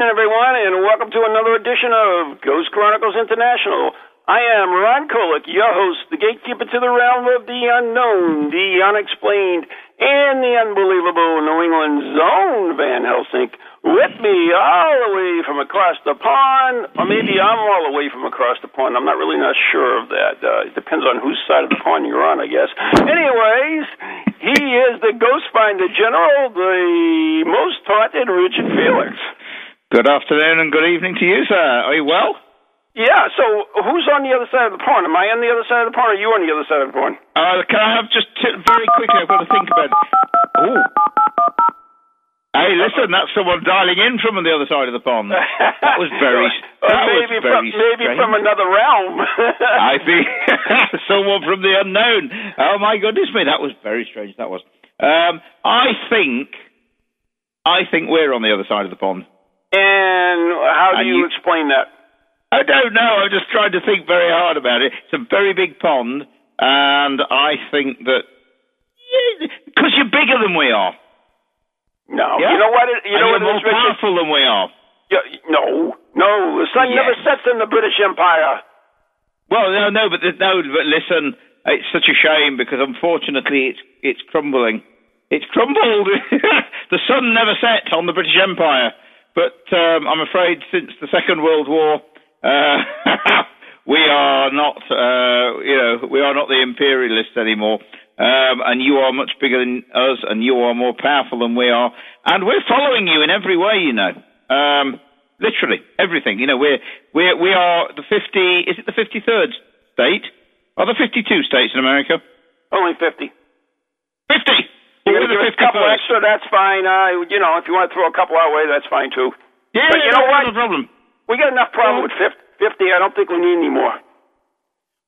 evening, everyone, and welcome to another edition of Ghost Chronicles International. I am Ron Kolick, your host, the gatekeeper to the realm of the unknown, the unexplained, and the unbelievable New England's own Van Helsing. With me, all the way from across the pond, or maybe I'm all the way from across the pond. I'm not really not sure of that. Uh, it depends on whose side of the pond you're on, I guess. Anyways, he is the Ghost Finder General, the most haunted Richard Felix. Good afternoon and good evening to you, sir. Are you well? Yeah, so who's on the other side of the pond? Am I on the other side of the pond, or are you on the other side of the pond? Uh, can I have just t- very quickly? I've got to think about it. Ooh. Hey, listen, that's someone dialing in from the other side of the pond. That was very. That was maybe from, maybe strange. from another realm. I think someone from the unknown. Oh my goodness me, that was very strange. That was. Um, I think, I think we're on the other side of the pond. And how do you you- explain that? I don't know. I'm just trying to think very hard about it. It's a very big pond, and I think that because you're bigger than we are. No, Yeah? you know what? It, you and know you're what more powerful than we are. Yeah, no, no. The sun Yes. never sets in the British Empire. Well, no, no, but no, but listen, it's such a shame because unfortunately it's it's crumbling. It's crumbled. the sun never set on the British Empire, but um, I'm afraid since the Second World War, uh, we are not, uh, you know, we are not the imperialists anymore. Um, and you are much bigger than us, and you are more powerful than we are, and we're following you in every way. You know, um, literally everything. You know, we're we we are the fifty. Is it the fifty third state? Are there fifty two states in America? Only fifty. Fifty. You're We're gonna give a couple 51st. extra. That's fine. Uh, you know, if you want to throw a couple our way, that's fine too. Yeah, But you know what? No problem. We got enough problem with fif- fifty. I don't think we need any more.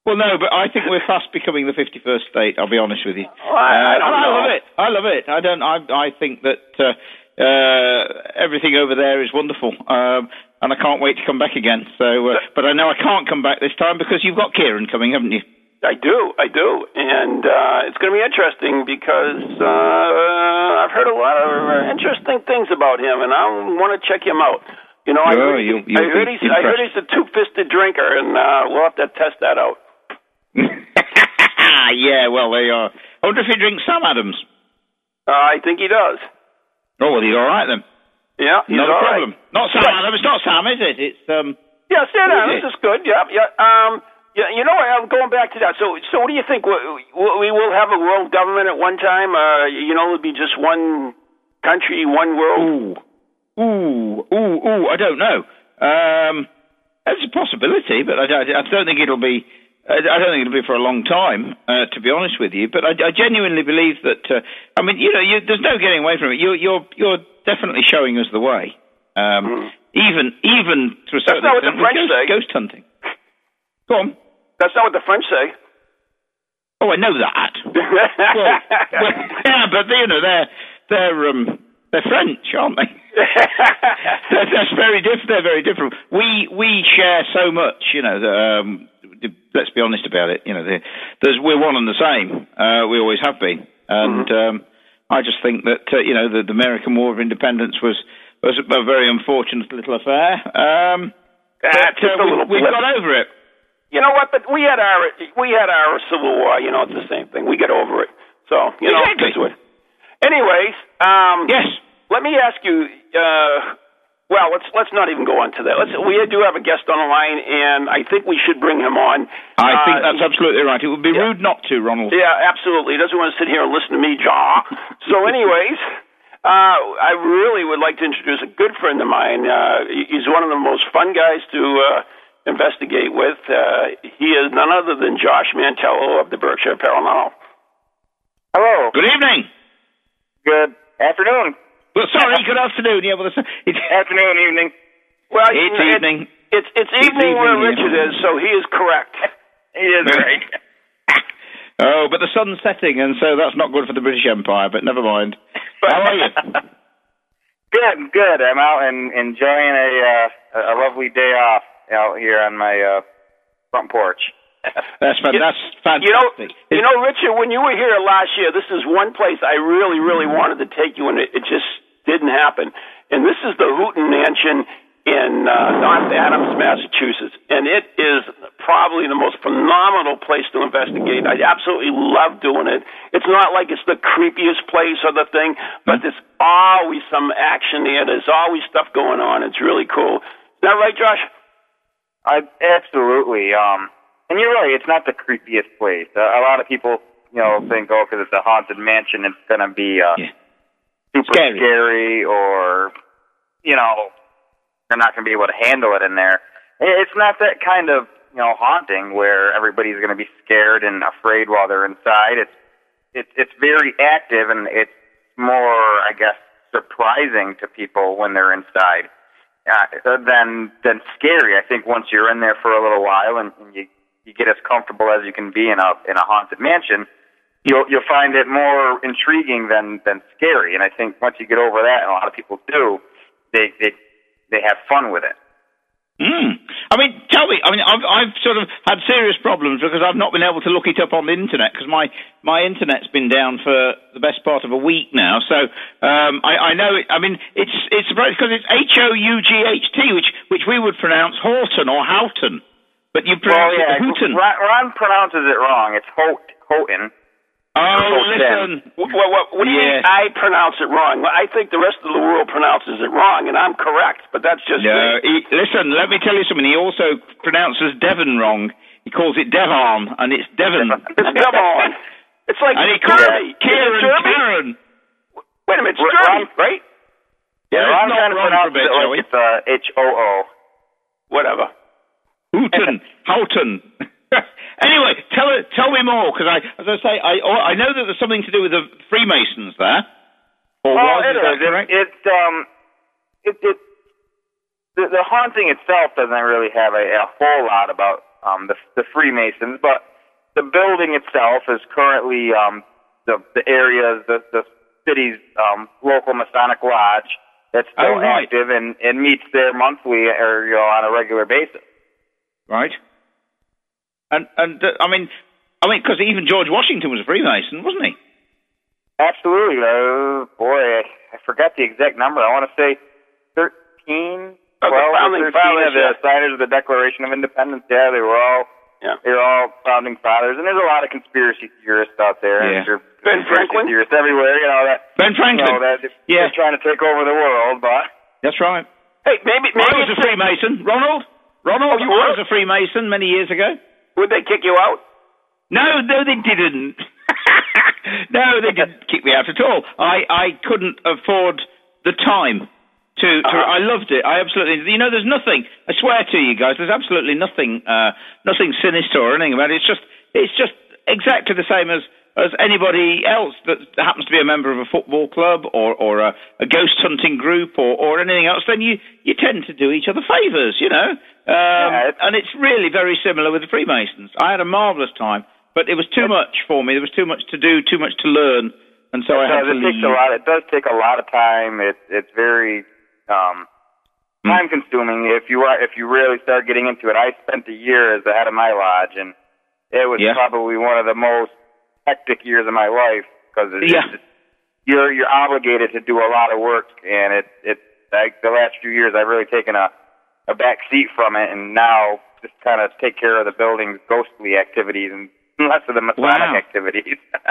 Well, no, but I think we're fast becoming the 51st state. I'll be honest with you. Well, I- I and I love it. I love it. I don't. I I think that uh, uh, everything over there is wonderful, um, and I can't wait to come back again. So, uh, but I know I can't come back this time because you've got Kieran coming, haven't you? I do, I do, and uh, it's going to be interesting because uh, I've heard a lot of interesting things about him, and I want to check him out. You know, I heard, you'll- I heard he's I heard he's a two-fisted drinker, and uh, we'll have to test that out. yeah. Well, they are. I wonder if he drinks Sam Adams. Uh, I think he does. Oh, well, he's all right then. Yeah, he's Not all a right. problem. Not Sam Right. Adams. It's not Sam, is it? It's um. Yeah, Sam is Adams it? is good. Yeah, yeah. Um, yeah, you know, I'm going back to that. So, so what do you think? We, we will have a world government at one time. Uh, you know, it'll be just one country, one world. Ooh, ooh, ooh, ooh. I don't know. Um, it's a possibility, but I, don't- I don't think it'll be. I don't think it'll be for a long time, uh, to be honest with you. But I, I genuinely believe that. Uh, I mean, you know, you, there's no getting away from it. You're, you're, you're definitely showing us the way. Um, Even, even to a certain not what the extent, French ghost, say. ghost hunting. Go on. That's not what the French say. Oh, I know that. well, well, yeah, but you know they're they're um they're French, aren't they? that's, that's very different. They're very different. We we share so much, you know. That, um, let's be honest about it. You know, the- there's we're one and the same. Uh, we always have been, and um, I just think that uh, you know the, the American War of Independence was was a very unfortunate little affair. Um, Ah, but, uh, we, we've got over it. You know what? But we had our we had our civil war. You know, it's the same thing. We get over it. So you know, Exactly. what- Anyways, um, Yes. let me ask you. Uh, well, let's let's not even go on to that. Let's. We do have a guest on the line, and I think we should bring him on. I think Uh, that's absolutely right. It would be yeah. rude not to, Ronald. Yeah, absolutely. He doesn't want to sit here and listen to me jaw. So, anyways, uh, I really would like to introduce a good friend of mine. Uh, he's one of the most fun guys to uh, investigate with. Uh, he is none other than Josh Mantello of the Berkshire Paranormal. Hello. Good evening. Good afternoon. Well, sorry, good afternoon. Yeah, well, it's, it's, Afternoon, evening. Well, it's it- evening. It's it's evening where Richard yeah. is, so he is correct. He is right. Oh, but the sun's setting, and so that's not good for the British Empire. But never mind. How are you? good, good. I'm out and enjoying a uh, a lovely day off out here on my uh, front porch. That's fan- that's fantastic. You know, you know, Richard, when you were here last year, this is one place I really, really wanted to take you, and it, it just didn't happen. And this is the Houghton Mansion in uh, North Adams, Massachusetts, and it is probably the most phenomenal place to investigate. I absolutely love doing it. It's not like it's the creepiest place or the thing, but there's always some action there. There's always stuff going on. It's really cool. Is that right, Josh? I absolutely. Um, and you're right. It's not the creepiest place. Uh, a lot of people, you know, think, oh, because it's a haunted mansion, it's gonna be uh, Yeah. super Scary. scary, or you know, they're not gonna be able to handle it in there. It's not that kind of you know haunting where everybody's gonna be scared and afraid while they're inside. It's it's it's very active and it's more, I guess, surprising to people when they're inside uh, than than scary. I think once you're in there for a little while and, and you you get as comfortable as you can be in a in a haunted mansion, you'll you'll find it more intriguing than than scary. And I think once you get over that, and a lot of people do, they they they have fun with it. Mm. I mean, tell me. I mean, I've, I've sort of had serious problems because I've not been able to look it up on the internet because my my internet's been down for the best part of a week now. So um, I, I know. It, I mean, it's it's because it's H O U G H T, which which we would pronounce Horton or Houghton, but you Well, pronounce yeah, it Houghton. Ron pronounces it wrong. It's Houghton. Oh, listen. What, what, what do you mean I pronounce it wrong? Well, I think the rest of the world pronounces it wrong, and I'm correct, but that's just No, he, listen. Let me tell you something. He also pronounces Devon wrong. He calls it Devon, and it's Devon. It's Devon. It's like and he calls it Kieran? Karen. Wait a minute, it's Derby, right? Yeah, Ron it's not kind of wrong for a pronounces bit, it like it's uh, H O O. Whatever. Houghton, Houghton. anyway, tell tell me more because I, as I say, I oh, I know that there's something to do with the Freemasons there. Or Well, was, it is. It, correct? um, it it the, the haunting itself doesn't really have a, a whole lot about um the the Freemasons, but the building itself is currently um the the areas the the city's um local Masonic lodge that's still Oh, right. active and and meets there monthly or you know on a regular basis. right. And and uh, I mean, I mean, because even George Washington was a Freemason, wasn't he? Absolutely. Uh, boy, I, I forgot the exact number. I want to say 13, Of the 12 founding fathers, of the yeah. signers of the Declaration of Independence. Yeah, they were all Yeah. they were all founding fathers. And there's a lot of conspiracy theorists out there. Yeah. And there are Ben conspiracy Franklin? Theorists everywhere. You know that. Ben You Franklin. know that they're Yeah. trying to take over the world, but That's right. Hey, maybe maybe I was a Freemason. Ronald. Ronald. Oh, you I were? was a Freemason many years ago. Would they kick you out? No, no, they didn't. no, they didn't kick me out at all. I, I couldn't afford the time to. to Uh-huh. I loved it. I absolutely. You know, there's nothing. I swear to you guys, there's absolutely nothing, uh, nothing sinister or anything about it. It's just, it's just exactly the same as as anybody else that happens to be a member of a football club or or a, a ghost hunting group or or anything else. Then you you tend to do each other favors, you know. Um, Yeah, and it's really very similar with the Freemasons. I had a marvelous time, but it was too much for me. There was too much to do, too much to learn, and so I had to it takes leave. a lot. It does take a lot of time. It's it's very um, Hmm. time consuming. If you are if you really start getting into it, I spent a year as the head of my lodge, and it was Yeah. probably one of the most hectic years of my life because Yeah. you're you're obligated to do a lot of work, and it it like the last few years I've really taken a a back seat from it, and now just kind of take care of the building's ghostly activities and less of the Masonic Wow. activities.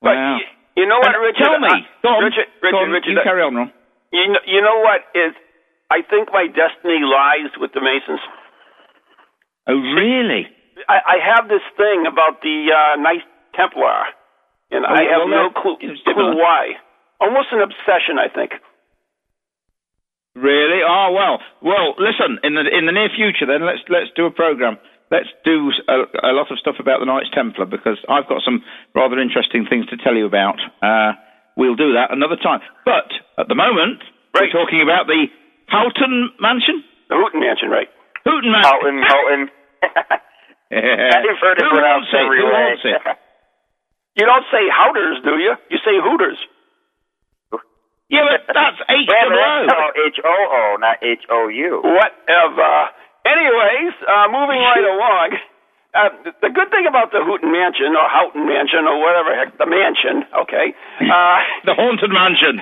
But Wow. you, you know what, Richard? Tell me. I- on. Richard, Richard, on. Richard, you carry on, Ron. You know, you know what is? I think my destiny lies with the Masons. Oh, really? I, I have this thing about the uh, Knight Templar, and Oh, I have no clue, clue why. Almost an obsession, I think. Really? Oh well. Well, listen. In the in the near future, then let's let's do a program. Let's do a, a lot of stuff about the Knights Templar because I've got some rather interesting things to tell you about. Uh, we'll do that another time. But at the moment, Right. we're talking about the Houghton Mansion. The Houghton Mansion, right? Houghton Mansion. Houghton, Houghton. I've heard it Who pronounced wants it? every Who way. You don't say Houters, do you? You say Hooters. Yeah, but that's H that's O. H O O, not H O U. Whatever. Anyways, uh, moving right along. Uh, the good thing about the Houghton Mansion, or Houghton Mansion, or whatever heck, the mansion, okay, uh, The Haunted Mansion.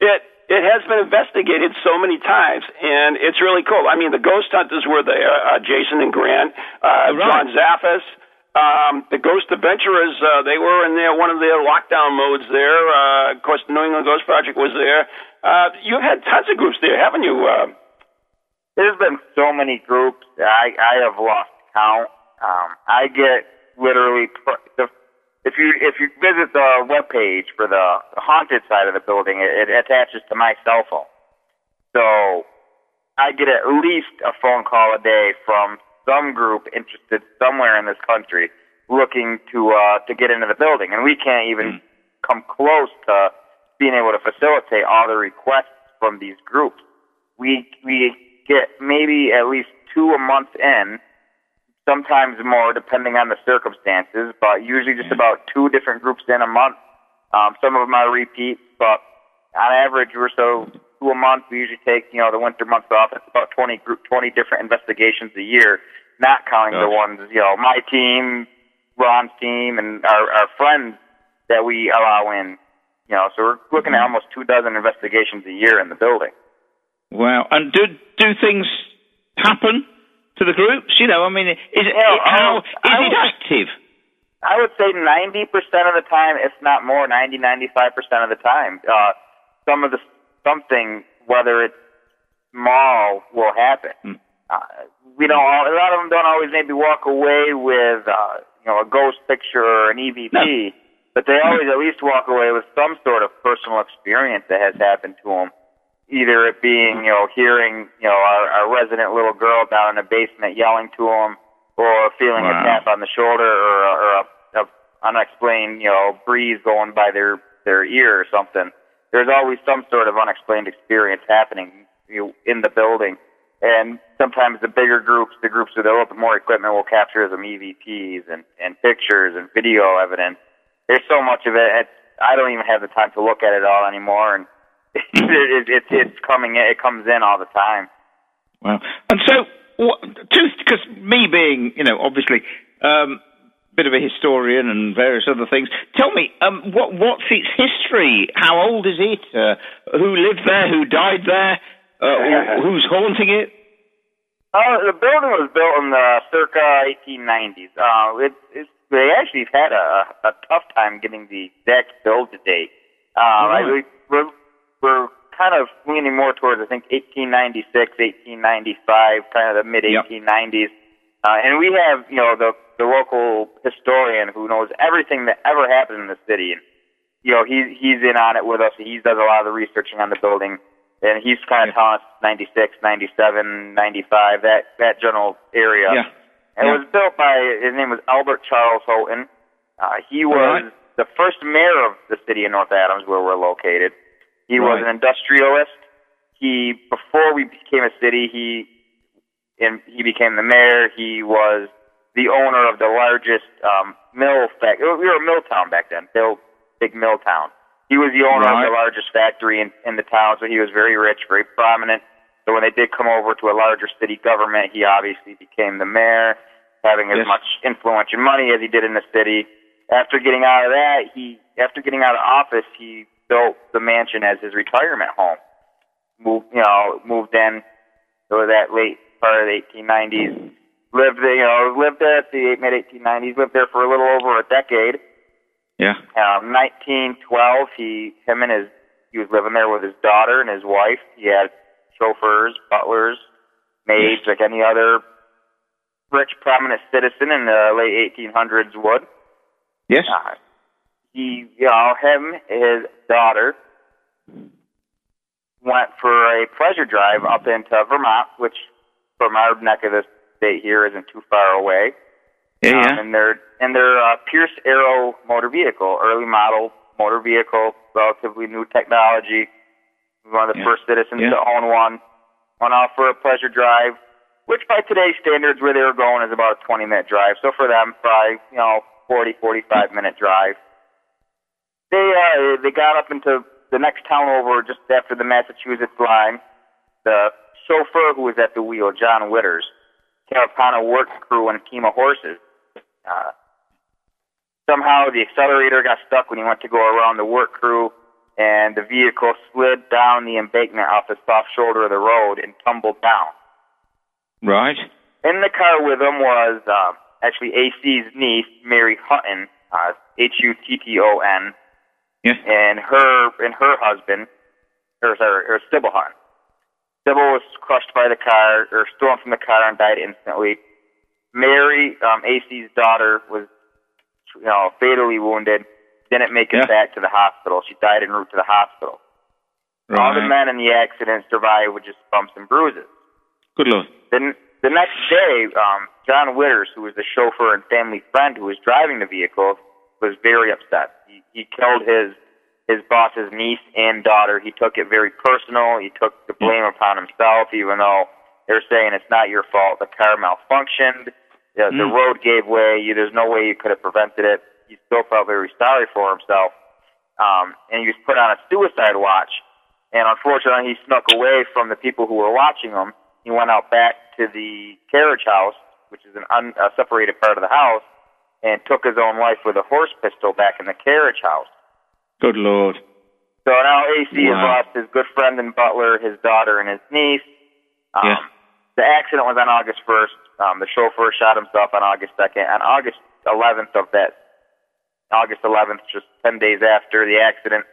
it it has been investigated so many times, and it's really cool. I mean, the ghost hunters were there, uh, Jason and Grant, uh, Right. John Zaffis. Um, the Ghost Adventurers, uh, they were in there, one of their lockdown modes there. Uh, of course, the New England Ghost Project was there. Uh, you've had tons of groups there, haven't you? Uh, There's been so many groups. I I have lost count. Um, I get literally, the, if you if you visit the web page for the, the haunted side of the building, it, it attaches to my cell phone. So I get at least a phone call a day from some group interested somewhere in this country looking to uh, to get into the building, and we can't even come close to being able to facilitate all the requests from these groups. We we get maybe at least two a month in, sometimes more depending on the circumstances, but usually just about two different groups in a month. Um, some of them are repeats, but on average we're so two a month. We usually take you know the winter months off. It's about twenty group twenty different investigations a year, not counting the ones you know my team, Ron's team, and our our friends that we allow in. You know, so we're looking at almost two dozen investigations a year in the building. Wow. And do do things happen to the groups? You know, I mean, is it, Yeah, how um, is it active? I would say 90% of the time, if not more, 90, 95% of the time, uh, some of the, something, whether it's small, will happen. Hmm. Uh, we don't, a lot of them don't always maybe walk away with, uh, you know, a ghost picture or an EVP, No. but they always at least walk away with some sort of personal experience that has happened to them. Either it being, you know, hearing, you know, our, our resident little girl down in the basement yelling to them, or feeling Wow. a tap on the shoulder, or, or a, a unexplained, you know, breeze going by their their ear or something. There's always some sort of unexplained experience happening you in the building, and sometimes the bigger groups, the groups with a little bit more equipment, will capture some EVPs and and pictures and video evidence. There's so much of it. It's, I don't even have the time to look at it all anymore, and it, it, it's it's coming. in It comes in all the time. Wow. And so, because me being, you know, obviously, um, bit of a historian and various other things. Tell me, um, what what's its history? How old is it? Uh, who lived there? Who died there? Uh, who's haunting it? Oh, the building was built in the circa 1890s. Uh, it, it's, they actually have had a, a tough time getting the exact build date. Uh, I, Really? we're, we're kind of leaning more towards, I think, 1896, 1895, kind of the mid Yep. 1890s. Uh, and we have, you know, the, the local historian who knows everything that ever happened in the city. And, you know, he, he's in on it with us. He does a lot of the researching on the building and he's kind of telling us 96, 97, 95, that that general area. Yeah. And Yeah. it was built by his name was Albert Charles Houghton. Uh, he was right. the first mayor of the city of North Adams, where we're located. He was an industrialist. He before we became a city, he and he became the mayor. He was the owner of the largest um, mill fact. We were a mill town back then, big, big mill town. He was the owner Right. of the largest factory in, in the town, so he was very rich, very prominent. So when they did come over to a larger city government, he obviously became the mayor, having as Yes. much influence and money as he did in the city. After getting out of that, he after getting out of office, he built the mansion as his retirement home. Moved, you know, moved in. So that late part of the 1890s, lived there, you know, lived there at the mid 1890s. Lived there for a little over a decade. Yeah. Um, 1912, he, him and his, he was living there with his daughter and his wife. He had chauffeurs, butlers, maids, like any other rich, prominent citizen in the late 1800s would. Yes. Uh, he, you know, him, his daughter, went for a pleasure drive up into Vermont, which from our neck of the state here isn't too far away. Yeah, yeah. Um, and their and their uh, Pierce Arrow motor vehicle, early model motor vehicle, relatively new technology. One of the Yeah. first citizens Yeah. to own one. Went off for a pleasure drive, which by today's standards, where they were going, is about a 20 minute drive. So for them, probably you know 40, 45 minute drive. They uh, they got up into the next town over, just after the Massachusetts line. The chauffeur who was at the wheel, John Widders, came upon a work crew and a team of horses. Uh, somehow the accelerator got stuck when he went to go around the work crew, and the vehicle slid down the embankment off the soft shoulder of the road and tumbled down. Right. In the car with him was uh, actually AC's niece, Mary Hutton, uh, H-U-T-T-O-N, Yeah. and her and her husband, or sorry, or Sybil Hutton. Sybil was crushed by the car, or thrown from the car and died instantly. Mary, um, AC's daughter, was, you know, fatally wounded. Didn't make it Yeah. back to the hospital. She died en route to the hospital. All the men in the accident survived with just bumps and bruises. Good lord. Then the next day, um, John Widders, who was the chauffeur and family friend who was driving the vehicle, was very upset. He, he killed his his boss's niece and daughter. He took it very personal. He took the blame upon himself, even though they're saying it's not your fault. The car malfunctioned. The, the Mm. road gave way. You, there's no way you could have prevented it. He still felt very sorry for himself. Um, and he was put on a suicide watch. And unfortunately, he snuck away from the people who were watching him. He went out back to the carriage house, which is an un, a separated part of the house, and took his own life with a horse pistol back in the carriage house. Good lord. So now AC has Wow. lost his good friend and butler, his daughter, and his niece. Um, Yeah. The accident was on August 1st. Um, the chauffeur shot himself on August 2nd. On August 11th of that, August 11th, just 10 days after the accident,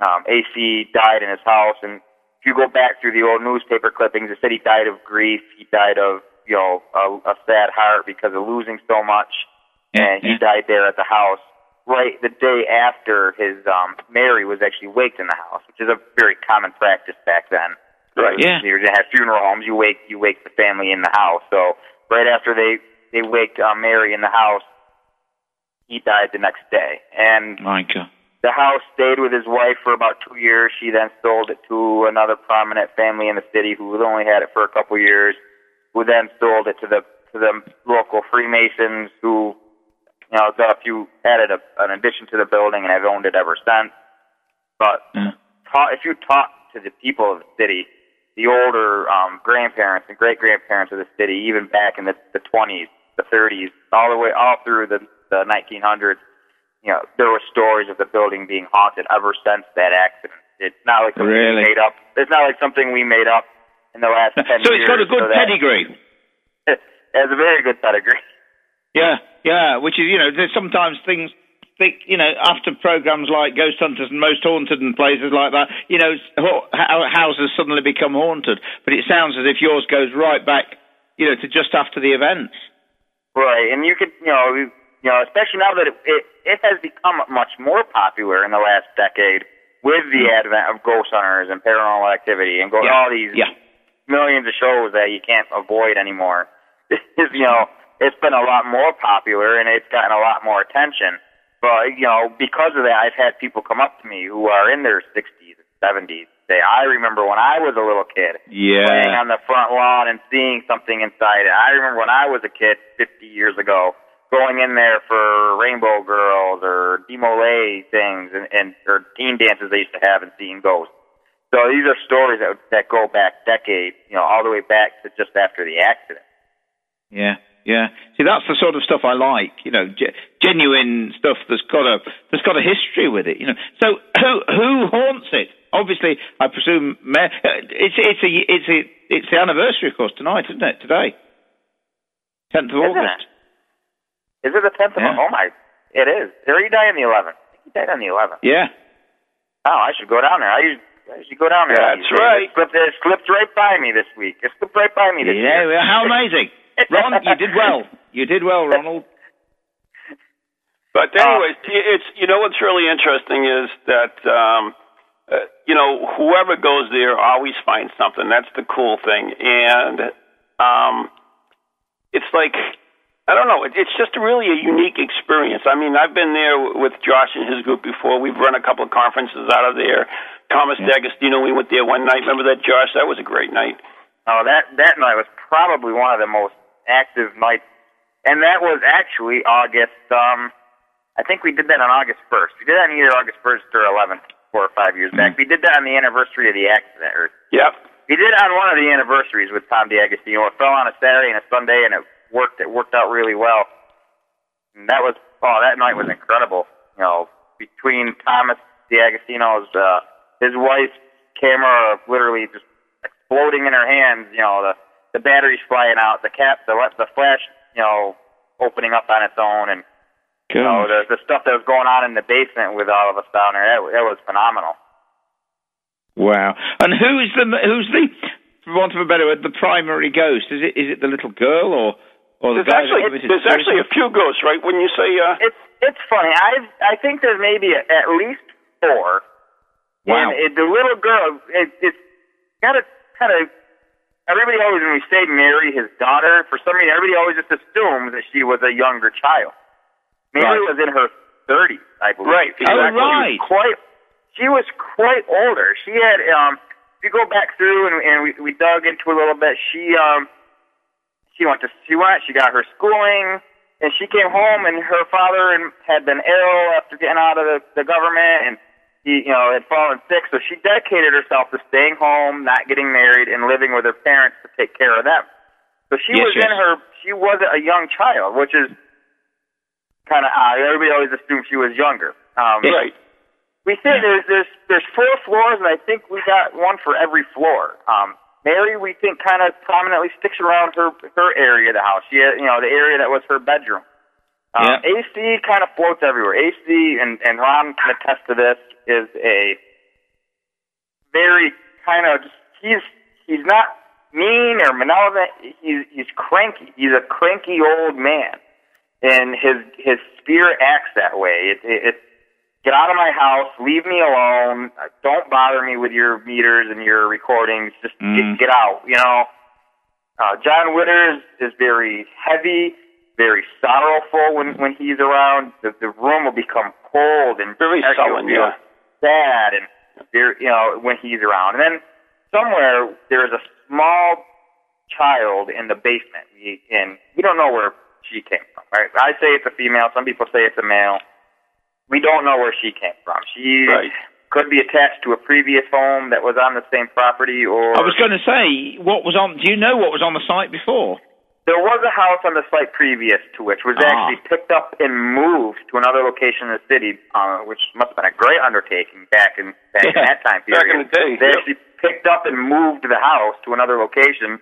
um, AC died in his house. And if you go back through the old newspaper clippings, it said he died of grief. He died of, you know, a, a sad heart because of losing so much. Yeah, and he yeah. died there at the house right the day after his um Mary was actually waked in the house, which is a very common practice back then. Right, yeah. You're gonna have funeral homes, you wake you wake the family in the house. So right after they they waked um, Mary in the house, he died the next day. And God. the house stayed with his wife for about two years. She then sold it to another prominent family in the city who had only had it for a couple years, who then sold it to the to the local Freemasons who, you know, got a few added a, an addition to the building and I've owned it ever since. But Yeah. ta if you talk to the people of the city, the older um, grandparents and great grandparents of the city, even back in the, the 20s, the 30s, all the way all through the, the 1900s, you know, there were stories of the building being haunted ever since that accident. It's not like something Really? we made up. It's not like something we made up in the last 10 So years. So it's got a good so pedigree. it has a very good pedigree. Yeah, yeah. Which is, you know, there's sometimes things. Think, you know, after programs like Ghost Hunters and Most Haunted and places like that, you know, ho- ho- houses suddenly become haunted. But it sounds as if yours goes right back, you know, to just after the events. Right, and you could, you know, you know, especially now that it, it it has become much more popular in the last decade with the mm. advent of ghost hunters and paranormal activity and go Yeah. all these Yeah. millions of shows that you can't avoid anymore. It's, you know, it's been a lot more popular and it's gotten a lot more attention. But you know, because of that, I've had people come up to me who are in their 60s and 70s say, "I remember when I was a little kid." Yeah. playing on the front lawn and seeing something inside it. I remember when I was a kid 50 years ago, going in there for Rainbow Girls or DeMolay things and, and or teen dances they used to have and seeing ghosts. So these are stories that that go back decades, you know, all the way back to just after the accident. Yeah, yeah. See, that's the sort of stuff I like. You know, ge- genuine stuff that's got a that's got a history with it. You know, so who who haunts it? Obviously, I presume Ma- uh, it's it's a it's a it's the anniversary, of course, tonight, isn't it? Today. 10th of Isn't August. Is it the 10th of Yeah. Oh, my. It is. Or he died on the 11th. He died on the 11th. Yeah. Oh, I should go down there. I I usually go down there. That's right. It slipped, it slipped right by me this week. It slipped right by me this Yeah, year. well, how amazing. Ron, you did well. You did well, Ronald. But anyways, it's you know what's really interesting is that um, uh, you know whoever goes there always finds something. That's the cool thing, and um, it's like I don't know. It, it's just really a unique experience. I mean, I've been there with Josh and his group before. We've run a couple of conferences out of there. Thomas D'Agostino, we went there one night. Remember that, Josh? That was a great night. Oh, that that night was probably one of the most active nights, and that was actually August. Um, I think we did that on August first. We did that on either August first or eleventh, four or five years back. We did that on the anniversary of the accident. Or Yep. we did it on one of the anniversaries with Tom D'Agostino. It fell on a Saturday and a Sunday, and it worked. It worked out really well. And that was oh, that night was incredible. You know, between Thomas D'Agostino's uh, his wife's camera literally just exploding in her hands. You know, the the batteries flying out, the cap, the the flash, you know, opening up on its own, and you know the the stuff that was going on in the basement with all of us down there. That, that was phenomenal. Wow. And who is the who's the for want of a better word, the primary ghost? Is it is it the little girl or or the There's guy actually that committed there's actually a few ghosts, right? When you say uh, It's it's funny. I I think there's maybe at least four. Wow. And it, the little girl, it, it's got to kind of. Everybody always, when we say Mary, his daughter, for some reason, everybody always just assumes that she was a younger child. Mary Right. was in her 30s, I believe. Right, She was- exactly. Oh, right. She was quite. She was quite older. She had. Um, if you go back through and, and we, we dug into a little bit, she um, she went to she went. She got her schooling, and she came home, and her father and had been ill after getting out of the, the government, and he, you know, had fallen sick. So she dedicated herself to staying home, not getting married, and living with her parents to take care of them. So she Yes, was yes. in her. She wasn't a young child, which is kind of odd. Everybody always assumed she was younger. Um, right. we think there's there's there's four floors, and I think we got one for every floor. Um, Mary, we think, kind of prominently sticks around her her area of the house. She, had, you know, the area that was her bedroom. Um, Yeah. AC kind of floats everywhere. AC, and and Ron can attest to this, is a very kind of he's he's not mean or malevolent. He's he's cranky. He's a cranky old man, and his his spirit acts that way. It, it, it get out of my house, leave me alone, Uh, don't bother me with your meters and your recordings, just Mm. get, get out, you know. Uh, John Witter is, is very heavy, very sorrowful when, when he's around. The, the room will become cold and Very sullen, yeah. sad and very, you know, when he's around. And then somewhere there's a small child in the basement, we, and we don't know where she came from. Right? I say it's a female. Some people say it's a male. We don't know where she came from. She Right. could be attached to a previous home that was on the same property, or I was going to say, what was on? Do you know what was on the site before? There was a house on the site previous to which was Ah. actually picked up and moved to another location in the city, uh, which must have been a great undertaking back in back in that time period. back in the day, they yep. actually picked up and moved the house to another location.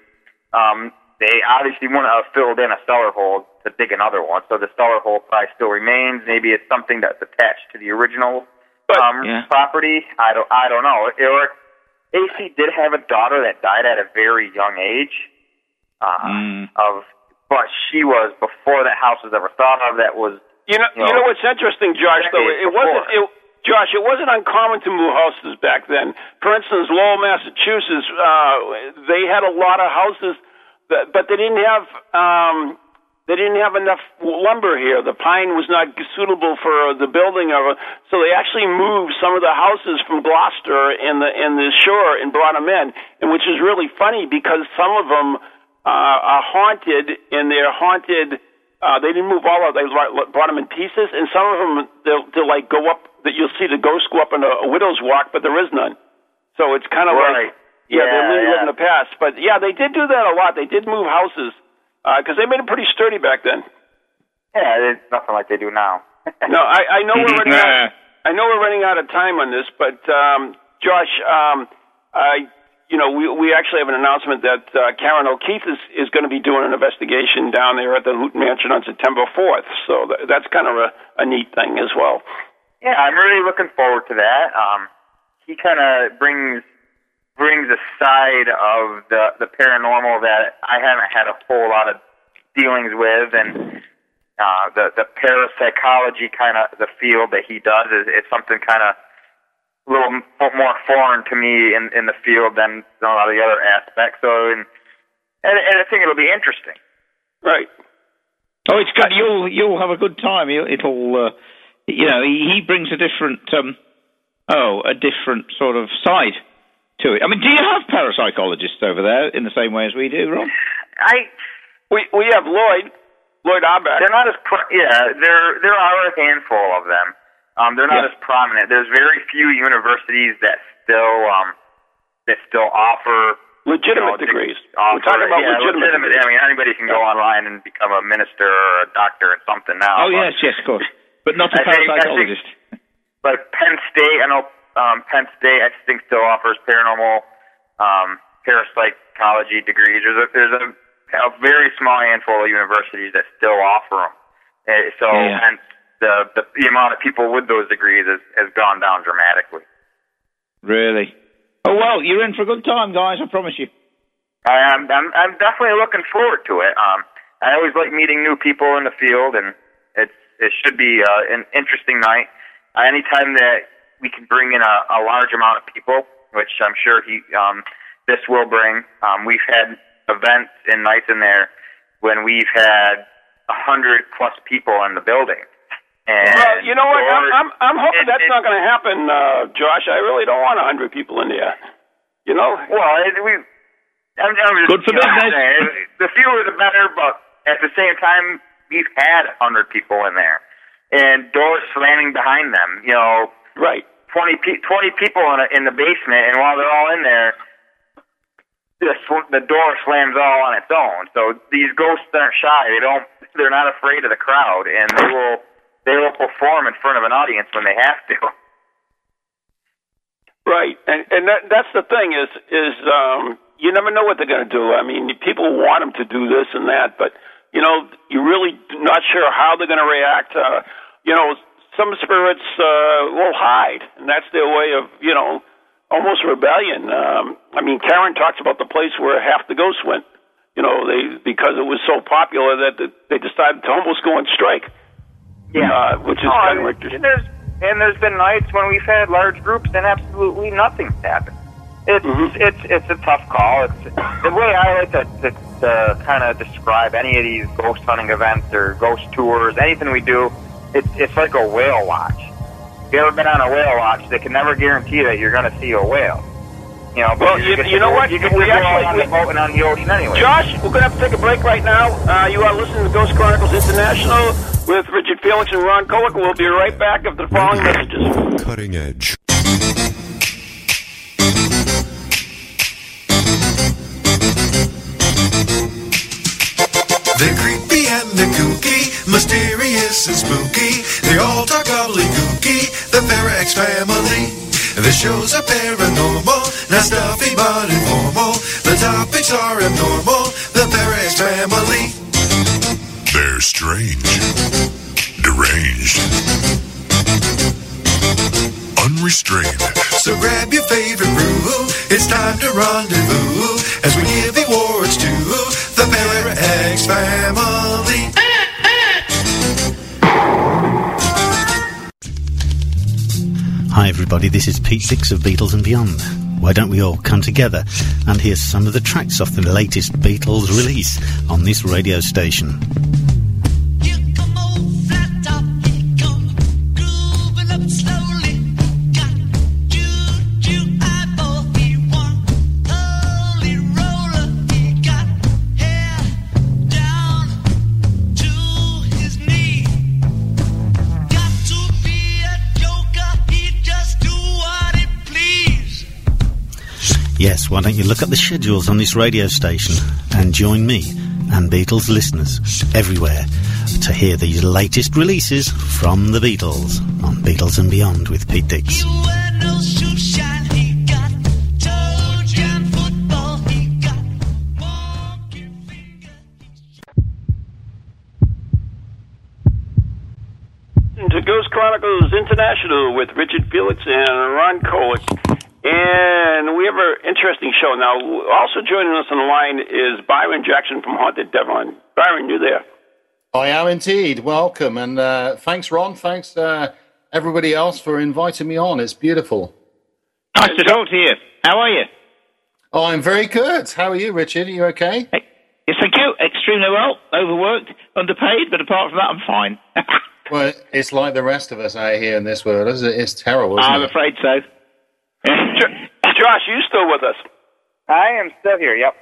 Um, they obviously wouldn't have filled in a cellar hole to dig another one, so the cellar hole probably still remains. Maybe it's something that's attached to the original But- um, Yeah. property. I don't, I don't know. Or AC did have a daughter that died at a very young age. Uh, Mm. Of, but she was before that house was ever thought of. That was You know, you you know, know what's interesting, Josh? Though decades it wasn't, before. it, Josh, it wasn't uncommon to move houses back then. For instance, Lowell, Massachusetts, uh, they had a lot of houses, that, but they didn't have um, they didn't have enough lumber here. The pine was not suitable for the building of it, so they actually moved some of the houses from Gloucester and the and the shore and brought them in, and which is really funny because some of them uh, are haunted, and they're haunted. Uh, they didn't move all of them. They brought- brought them in pieces, and some of them they'll, they'll like go up. That you'll see the ghost go up in a, a widow's walk, but there is none. So it's kind of Right. like yeah, they're Yeah, living yeah. in the past. But yeah, they did do that a lot. They did move houses because they made them pretty sturdy back then. yeah, it's nothing like they do now. No, I, I know we're running out. I know we're running out of time on this, but um, Josh, um, uh, you know, we we actually have an announcement that uh, Karen O'Keeffe is, is going to be doing an investigation down there at the Houghton Mansion on September 4th. So th- that's kind of a, a neat thing as well. Yeah, I'm really looking forward to that. Um, he kind of brings brings a side of the the paranormal that I haven't had a whole lot of dealings with, and uh, the the parapsychology kind of the field that he does is, is something kind of a little more foreign to me in in the field than a lot of the other aspects. So, and and, and I think it'll be interesting. Right. Oh, it's good. You'll you'll have a good time. It'll, uh, you know, he, he brings a different, um, oh, a different sort of side to it. I mean, do you have parapsychologists over there in the same way as we do, Ron? I We we have Lloyd Loyd Auerbach. they're not as yeah there there are a handful of them. Um, they're not Yeah. as prominent. There's very few universities that still um that still offer legitimate you know, degrees. Offer, We're talking about yeah, legitimate. legitimate. I mean, anybody can go online and become a minister or a doctor and something now. Oh but- yes, yes, of course, but not a I think- think- parapsychologist. like Penn State, I know um, Penn State, I think still offers paranormal, um, parapsychology degrees. There's a there's a, a very small handful of universities that still offer them. Uh, so Yeah. hence the, the the amount of people with those degrees has, has gone down dramatically. Really? Oh well, you're in for a good time, guys. I promise you. I, I'm I'm I'm definitely looking forward to it. Um, I always like meeting new people in the field, and it's it should be uh, an interesting night. Uh, anytime that we can bring in a, a large amount of people, which I'm sure he um, this will bring. Um, we've had events and nights in there when we've had a hundred plus people in the building. And Well, you know what? I'm I'm, I'm hoping it- that's it- not going to happen, uh, Josh. I really don't want a hundred people in there. You know? Well, it, we. I'm, I'm just, Good for you know, business. The fewer the better, but at the same time, we've had a hundred people in there, and doors slamming behind them. You know, Right. 20, pe- 20 people in, a, in the basement, and while they're all in there, the, sw- the door slams all on its own. So these ghosts aren't shy. They don't. They're not afraid of the crowd, and they will. They will perform in front of an audience when they have to. Right, and and that, that's the thing is is um, you never know what they're going to do. I mean, people want them to do this and that, but you know, you're really not sure how they're going to react. Uh, you know, some spirits uh, will hide, and that's their way of you know almost rebellion. Um, I mean, Karen talks about the place where half the ghosts went. You know, they because it was so popular that they decided to almost go on strike. Uh, which is Oh, kind of and interesting. there's and there's been nights when we've had large groups and absolutely nothing's happened. It's Mhm. it's it's a tough call. It's the way I like to, to, to kind of describe any of these ghost hunting events or ghost tours, anything we do. It's it's like a whale watch. If you ever been on a whale watch, they can never guarantee that you're going to see a whale. You know, Well, you, you- you know go- what? You get We to go actually- on we- the boat and on the anyway. Josh, we're going to have to take a break right now. Uh, you are listening to Ghost Chronicles International with Richard Felix and Ron Kolick. We'll be right back after the following messages. Cutting edge. They're creepy and they're kooky, mysterious and spooky. They all talk gobbledygooky, the Parax family. The shows are paranormal, not stuffy but informal. The topics are abnormal, the Parax family. They're strange, deranged, unrestrained. So grab your favorite brew, it's time to rendezvous as we give awards to the Parax family. Hi, everybody, this is Pete Six of Beatles and Beyond. Why don't we all come together and hear some of the tracks off the latest Beatles release on this radio station? Yes, why don't you look up the schedules on this radio station and join me and Beatles listeners everywhere to hear the latest releases from the Beatles on Beatles and Beyond with Pete Dix. to Ghost Chronicles International with Richard Felix and Ron Kolick. And we have an interesting show. Now, also joining us on the line is Byron Jackson from Haunted Devon. Byron, you there? I am indeed. Welcome. And uh, thanks, Ron. Thanks, uh, everybody else, for inviting me on. It's beautiful. Nice to talk to you. How are you? Oh, I'm very good. How are you, Richard? Are you okay? Hey, yes, thank you. Extremely well. Overworked, underpaid, but apart from that, I'm fine. Well, it's like the rest of us out here in this world. Isn't it? It's terrible, isn't I'm it? afraid so. Jo- Josh, you still with us? I am still here. Yep.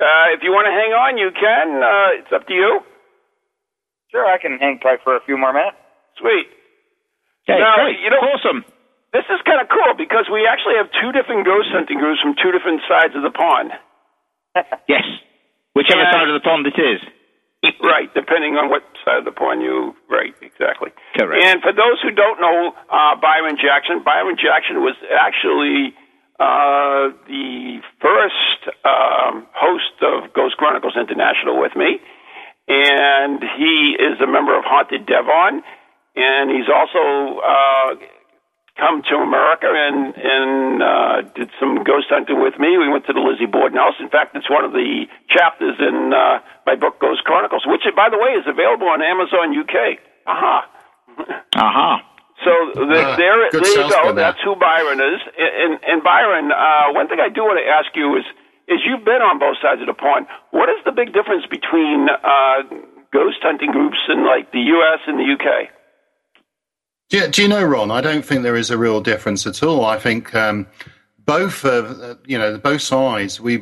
Uh, if you want to hang on, you can. Uh, it's up to you. Sure, I can hang tight for a few more minutes. Sweet. Okay, Now, great. you know- awesome. This is kind of cool because we actually have two different ghost hunting groups from two different sides of the pond. Yes. Whichever Yeah. side of the pond it is. Right, depending on what side of the pond you. Right, exactly. Correct. And for those who don't know uh, Byron Jackson, Byron Jackson was actually uh, the first um, host of Ghost Chronicles International with me, and he is a member of Haunted Devon, and he's also uh, come to America and and uh, did some ghost hunting with me. We went to the Lizzie Borden house. In fact, it's one of the chapters in uh, my book Ghost Chronicles, which, by the way, is available on Amazon UK. Aha. Aha. So the, Ah, there, good there you go. That's who Byron is. And, and Byron, uh, one thing I do want to ask you is, is you've been on both sides of the pond. What is the big difference between uh, ghost hunting groups in like the U.S. and the U.K.? Do you, do you know, Ron? I don't think there is a real difference at all. I think um, both of uh, you know both sides. We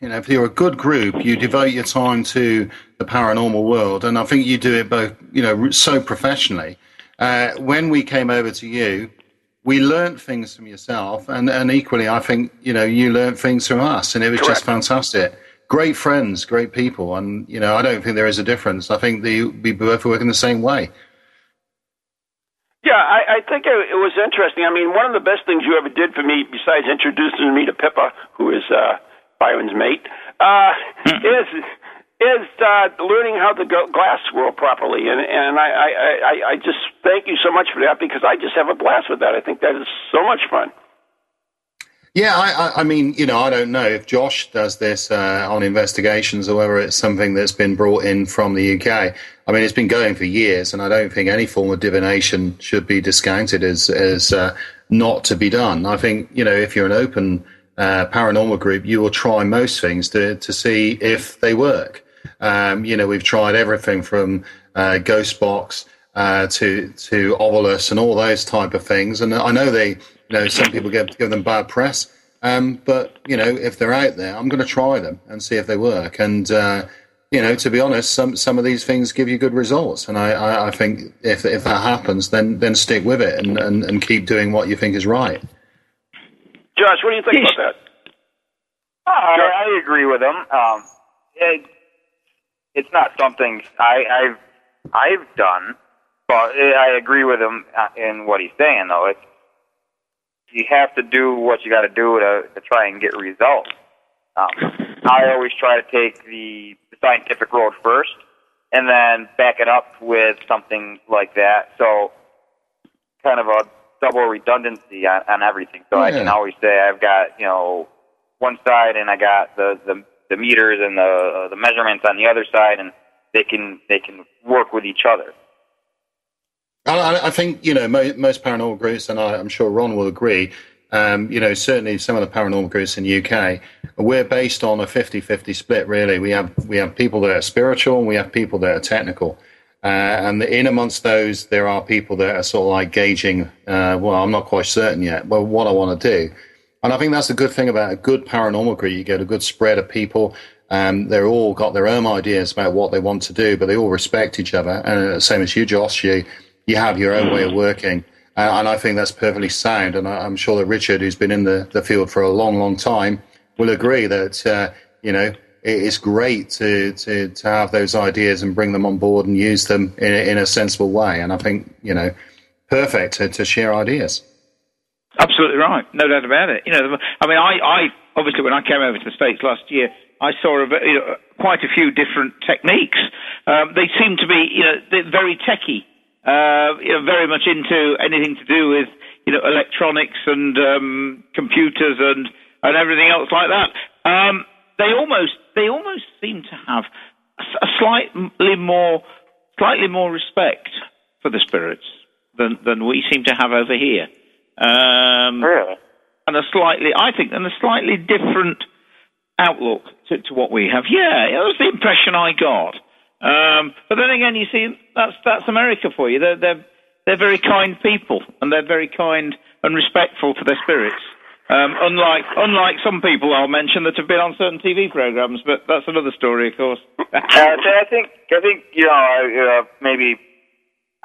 you know if you're a good group, you devote your time to the paranormal world, and I think you do it both you know so professionally. Uh, when we came over to you, we learnt things from yourself, and, and equally, I think you know you learnt things from us, and it was just fantastic. Great friends, great people, and you know I don't think there is a difference. I think the, we both work in the same way. Yeah, I, I think it, it was interesting. I mean, one of the best things you ever did for me, besides introducing me to Pippa, who is uh, Byron's mate, uh, is is uh, learning how to go glass swirl properly. And and I, I, I, I just thank you so much for that because I just have a blast with that. I think that is so much fun. Yeah, I, I, I mean, you know, I don't know if Josh does this uh, on investigations or whether it's something that's been brought in from the UK. I mean, it's been going for years, and I don't think any form of divination should be discounted as as uh, not to be done. I think you know, if you're an open uh, paranormal group, you will try most things to to see if they work. Um, you know, we've tried everything from uh, Ghost Box uh, to to Ovilus and all those type of things. And I know they, you know, some people give give them bad press. Um, but you know, if they're out there, I'm going to try them and see if they work. And uh, you know, to be honest, some some of these things give you good results. And I, I, I think if if that happens, then then stick with it and, and, and keep doing what you think is right. Josh, what do you think about that? I, I agree with him. Um, it, it's not something I, I've I've done, but I agree with him uh, in what he's saying. Though it's you have to do what you got to do to to try and get results. Um, I always try to take the, the scientific road first, and then back it up with something like that. So, kind of a double redundancy on, on everything. So I can always say I've got you know one side, and I got the the, the meters and the uh, the measurements on the other side, and they can they can work with each other. I, I- I think you know mo- most paranormal groups, and I, I'm sure Ron will agree. Um, you know, certainly some of the paranormal groups in the UK, we're based on a 50-50 split. Really, we have we have people that are spiritual, and we have people that are technical. Uh, and in amongst those, there are people that are sort of like gauging. Uh, well, I'm not quite certain yet, but what I want to do. And I think that's the good thing about a good paranormal group. You get a good spread of people. Um, they're all got their own ideas about what they want to do, but they all respect each other. And uh, same as you, Josh, you you have your own way of working, uh, and I think that's perfectly sound. And I, I'm sure that Richard, who's been in the, the field for a long, long time, will agree that uh, you know it's great to, to to have those ideas and bring them on board and use them in, a- in a sensible way. And I think you know perfect to, to share ideas. Absolutely right, no doubt about it. You know, I mean, I, I obviously when I came over to the states last year, I saw a, you know, quite a few different techniques. Um, they seem to be, you know, very techy. Uh, you know, very much into anything to do with you know electronics and um, computers and and everything else like that. Um, they almost they almost seem to have a slightly more slightly more respect for the spirits than than we seem to have over here. Um, Really? and a slightly, I think, and a slightly different outlook to, to what we have. Yeah, that was the impression I got. Um, but then again, you see, that's that's America for you. They're they're they're very kind people, and they're very kind and respectful to their spirits. Um, unlike unlike some people I'll mention that have been on certain TV programs, but that's another story, of course. Uh, so I think I think you know uh, maybe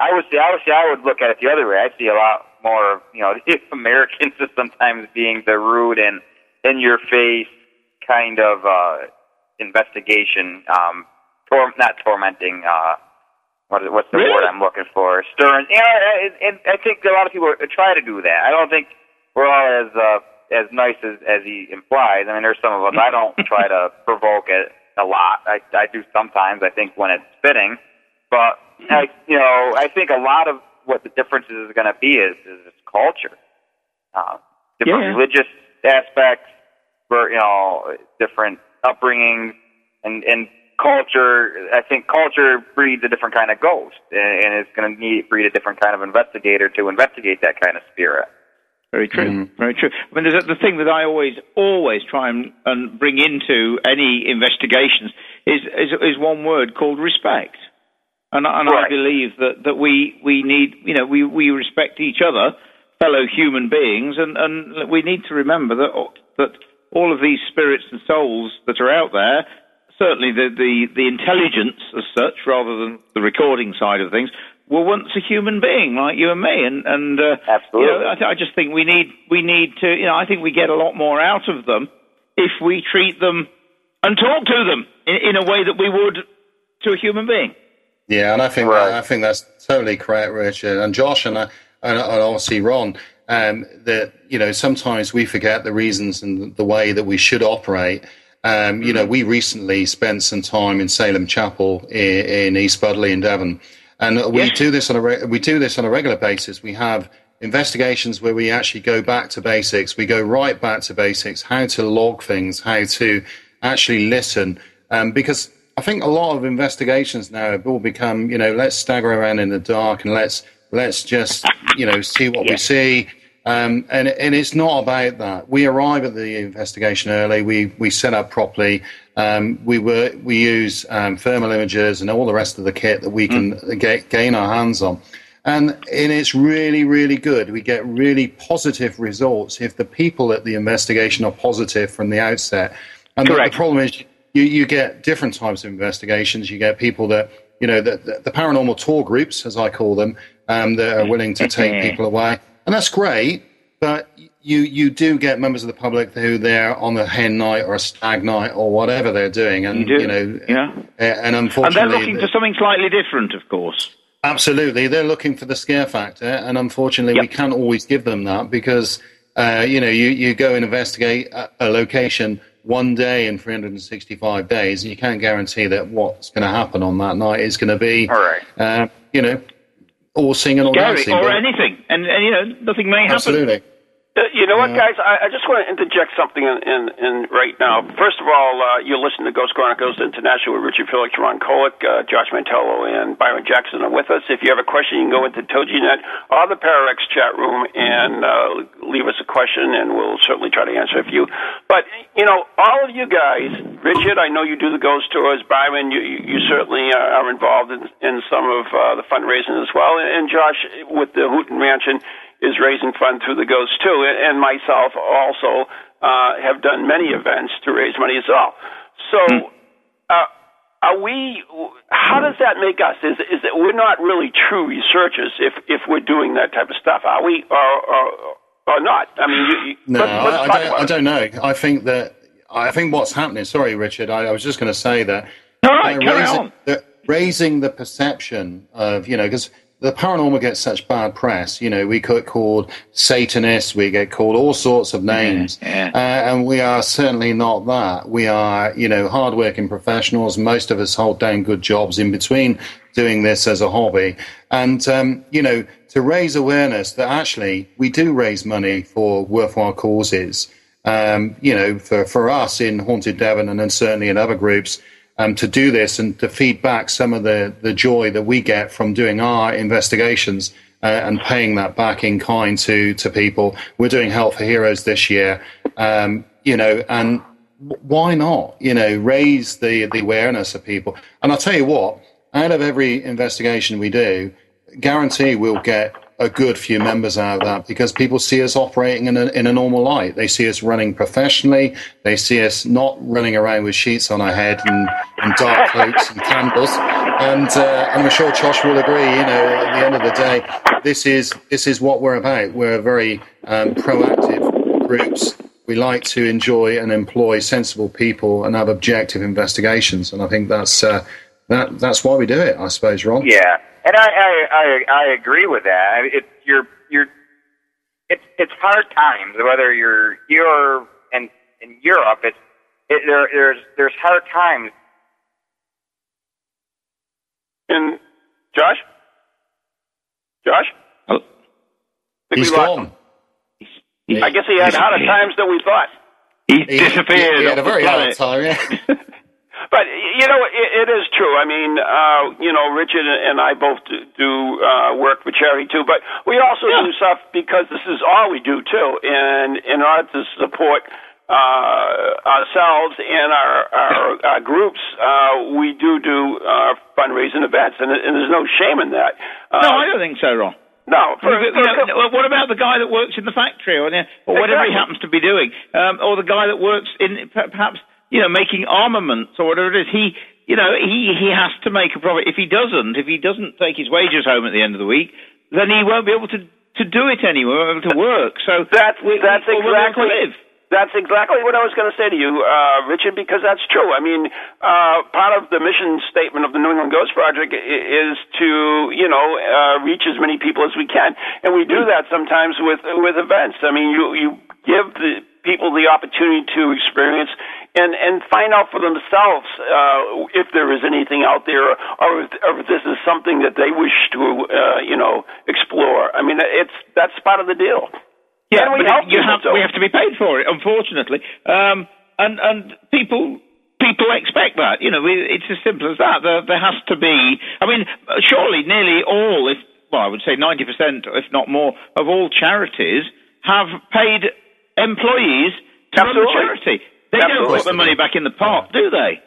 I would say obviously I would look at it the other way. I see a lot more you know the Americans as sometimes being the rude and in your face kind of uh, investigation, um, tor- not tormenting. Uh, what what's the Really? word I'm looking for? Stern. Yeah, and, and I think a lot of people try to do that. I don't think we're all as uh, as nice as as he implies. I mean, there's some of us. I don't try to provoke it a lot. I I do sometimes. I think when it's fitting, but I you know I think a lot of what the differences is going to be is is culture, uh, different Yeah. religious aspects, for you know different upbringings and and culture. I think culture breeds a different kind of ghost, and, and it's going to need breed a different kind of investigator to investigate that kind of spirit. Very true. Mm-hmm. Very true. I mean, there's the thing that I always, always try and, and bring into any investigations is, is is one word called respect. And, I- and I believe that, that we, we need, you know, we, we respect each other, fellow human beings, and, and we need to remember that that all of these spirits and souls that are out there, certainly the, the, the intelligence as such, rather than the recording side of things, were once a human being like you and me, and and uh, Absolutely. you know, I, th- I just think we need we need to, you know, I think we get a lot more out of them if we treat them and talk to them in, in a way that we would to a human being. Yeah, and I think Right. I think that's totally correct, Richard and Josh, and I, and, and obviously Ron. Um, that you know sometimes we forget the reasons and the way that we should operate. Um, you know, we recently spent some time in Salem Chapel in, in East Budleigh in Devon, and we Yes. do this on a re- we do this on a regular basis. We have investigations where we actually go back to basics. We go right back to basics, how to log things, how to actually listen, um, because I think a lot of investigations now have all become, you know, let's stagger around in the dark and let's let's just, you know, see what we see. Um, and and it's not about that. We arrive at the investigation early. We we set up properly. Um, we were we use um, thermal imagers and all the rest of the kit that we can ga- gain our hands on. And, and it's really, really good. We get really positive results if the people at the investigation are positive from the outset. And the, the problem is you, you get different types of investigations. You get people that, you know, the, the, the paranormal tour groups, as I call them, um, that are willing to take people away. And that's great, but you, you do get members of the public who they're on a hen night or a stag night or whatever they're doing. And, You do, know, yeah. and And they're looking for something slightly different, of course. Absolutely, they're looking for the scare factor, and unfortunately, we can't always give them that because uh, you know you, you go and investigate a, a location one day in 365 days, and you can't guarantee that what's going to happen on that night is going to be, All right. uh, you know, all singing or Scary dancing. or but- anything, and, you know nothing may happen. absolutely. Uh, you know what, guys? I, I just want to interject something in, in, in right now. First of all, uh, you're listening to Ghost Chronicles International with Richard Felix, Ron Kolek, uh, Josh Mantello, and Byron Jackson are with us. If you have a question, you can go into Toginet or the Pararex chat room and uh, leave us a question, and we'll certainly try to answer it for you. But, you know, all of you guys, Richard, I know you do the ghost tours. Byron, you, you, you certainly are involved in, in some of uh, the fundraising as well. And, and Josh, with the Houghton Mansion, is raising funds through the Ghost too, and myself also uh, have done many events to raise money as well. So, uh, are we? How does that make us? Is is that we're not really true researchers if if we're doing that type of stuff? Are we, or or, or not? I mean, you, you, No, let's, let's I, I don't. I don't know. I think that I think what's happening. Sorry, Richard. I, I was just going to say that All right, raising, on. The, raising the perception of you know because the paranormal gets such bad press. You know, we get called Satanists, we get called all sorts of names, yeah. Uh, and we are certainly not that. We are, you know, hardworking professionals. Most of us hold down good jobs in between doing this as a hobby, and um, you know, to raise awareness that actually we do raise money for worthwhile causes. Um, you know, for for us in Haunted Devon, and then certainly in other groups um, to do this and to feed back some of the, the joy that we get from doing our investigations uh, and paying that back in kind to, to people. We're doing Help for Heroes this year, um, you know, and why not, you know, raise the, the awareness of people. And I'll tell you what, out of every investigation we do, guarantee we'll get a good few members out of that because people see us operating in a, in a normal light. They see us running professionally. They see us not running around with sheets on our head and, and dark cloaks and candles. And, uh, I'm sure Josh will agree. You know, at the end of the day, this is this is what we're about. We're very um, proactive groups. We like to enjoy and employ sensible people and have objective investigations. And I think that's uh, that that's why we do it. I suppose, Ron. Yeah, and I I I, I agree with that. I mean, It you're you're it's it's hard times whether you're here and in Europe. It's it, there there's there's hard times. And Josh? Josh? Oh. Think He's gone. him. I guess he had harder times than we thought. He's He, disappeared. he had a very hard time. Yeah. But you know, it, it is true. I mean, uh, you know, Richard and I both do, do uh, work for charity too, but we also do stuff because this is all we do too, and in order to support uh, ourselves and our our, our groups, uh, we do do uh, fundraising events, and, and there's no shame in that. Uh, No, I don't think so, Ron. no, for, You for, know, what about the guy that works in the factory or, or whatever he happens to be doing, um, or the guy that works in perhaps you know making armaments or whatever it is? He you know he he has to make a profit. If he doesn't, if he doesn't take his wages home at the end of the week, then he won't be able to to do it anymore, won't be able to work. So That's we, that's we, we'll be exactly live. That's exactly what I was going to say to you, uh, Richard, because that's true. I mean, uh, part of the mission statement of the New England Ghost Project is to, you know, uh, reach as many people as we can, and we do that sometimes with with events. I mean, you you give the people the opportunity to experience and and find out for themselves uh, if there is anything out there, or if, or if this is something that they wish to, uh, you know, explore. I mean, it's that's part of the deal. Yeah, And we help you have, we have to be paid for it, unfortunately. Um, and and people people expect that. You know, we, it's as simple as that. There, there has to be. I mean, surely nearly all, if well, I would say ninety percent, if not more, of all charities have paid employees to run the charity. They don't put the money back in the pot, do they?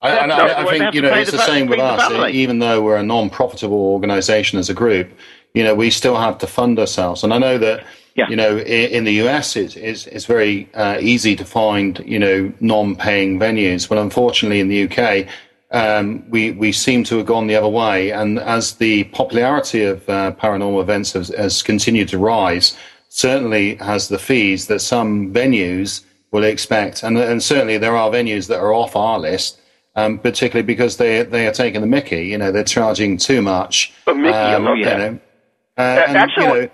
I, I, I, I think you know it's the the same with us. Even though we're a non-profitable organisation as a group, you know, we still have to fund ourselves. And I know that Yeah. you know in, in the US it's, it's, it's very uh, easy to find you know non-paying venues, but unfortunately in the UK. Um, we we seem to have gone the other way, and as the popularity of uh, paranormal events has, has continued to rise, certainly has the fees that some venues will expect, and and certainly there are venues that are off our list, um, particularly because they they are taking the Mickey. You know, they're charging too much. The Mickey, um, oh, you yeah. know. Uh, and, actually- you know,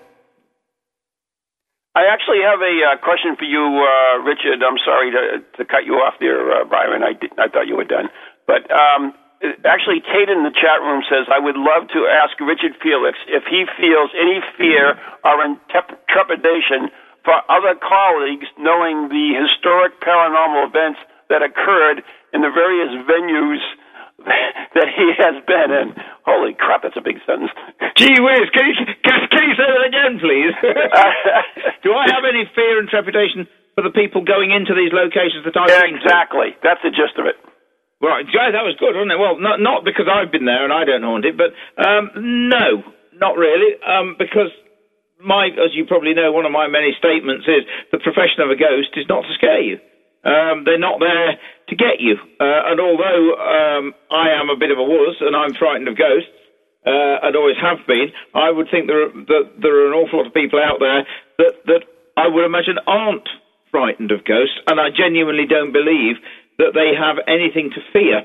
I actually have a uh, question for you, uh, Richard. I'm sorry to, to cut you off there, uh, Byron. I, did, I thought you were done. But um, actually, Kate in the chat room says, I would love to ask Richard Felix if he feels any fear or trepidation for other colleagues knowing the historic paranormal events that occurred in the various venues that he has been in. Holy crap, that's a big sentence. Gee whiz, can you, can, can you say that again, please? Do I have any fear and trepidation for the people going into these locations that I've been to? exactly. That's the gist of it. Right, Joe, that was good, wasn't it? Well, not not because I've been there and I don't haunt it, but um, no, not really, um, because my, as you probably know, one of my many statements is the profession of a ghost is not to scare you. Um, they're not there to get you. Uh, and although um, I am a bit of a wuss and I'm frightened of ghosts, uh, and always have been, I would think there are, that there are an awful lot of people out there that, that I would imagine aren't frightened of ghosts, and I genuinely don't believe that they have anything to fear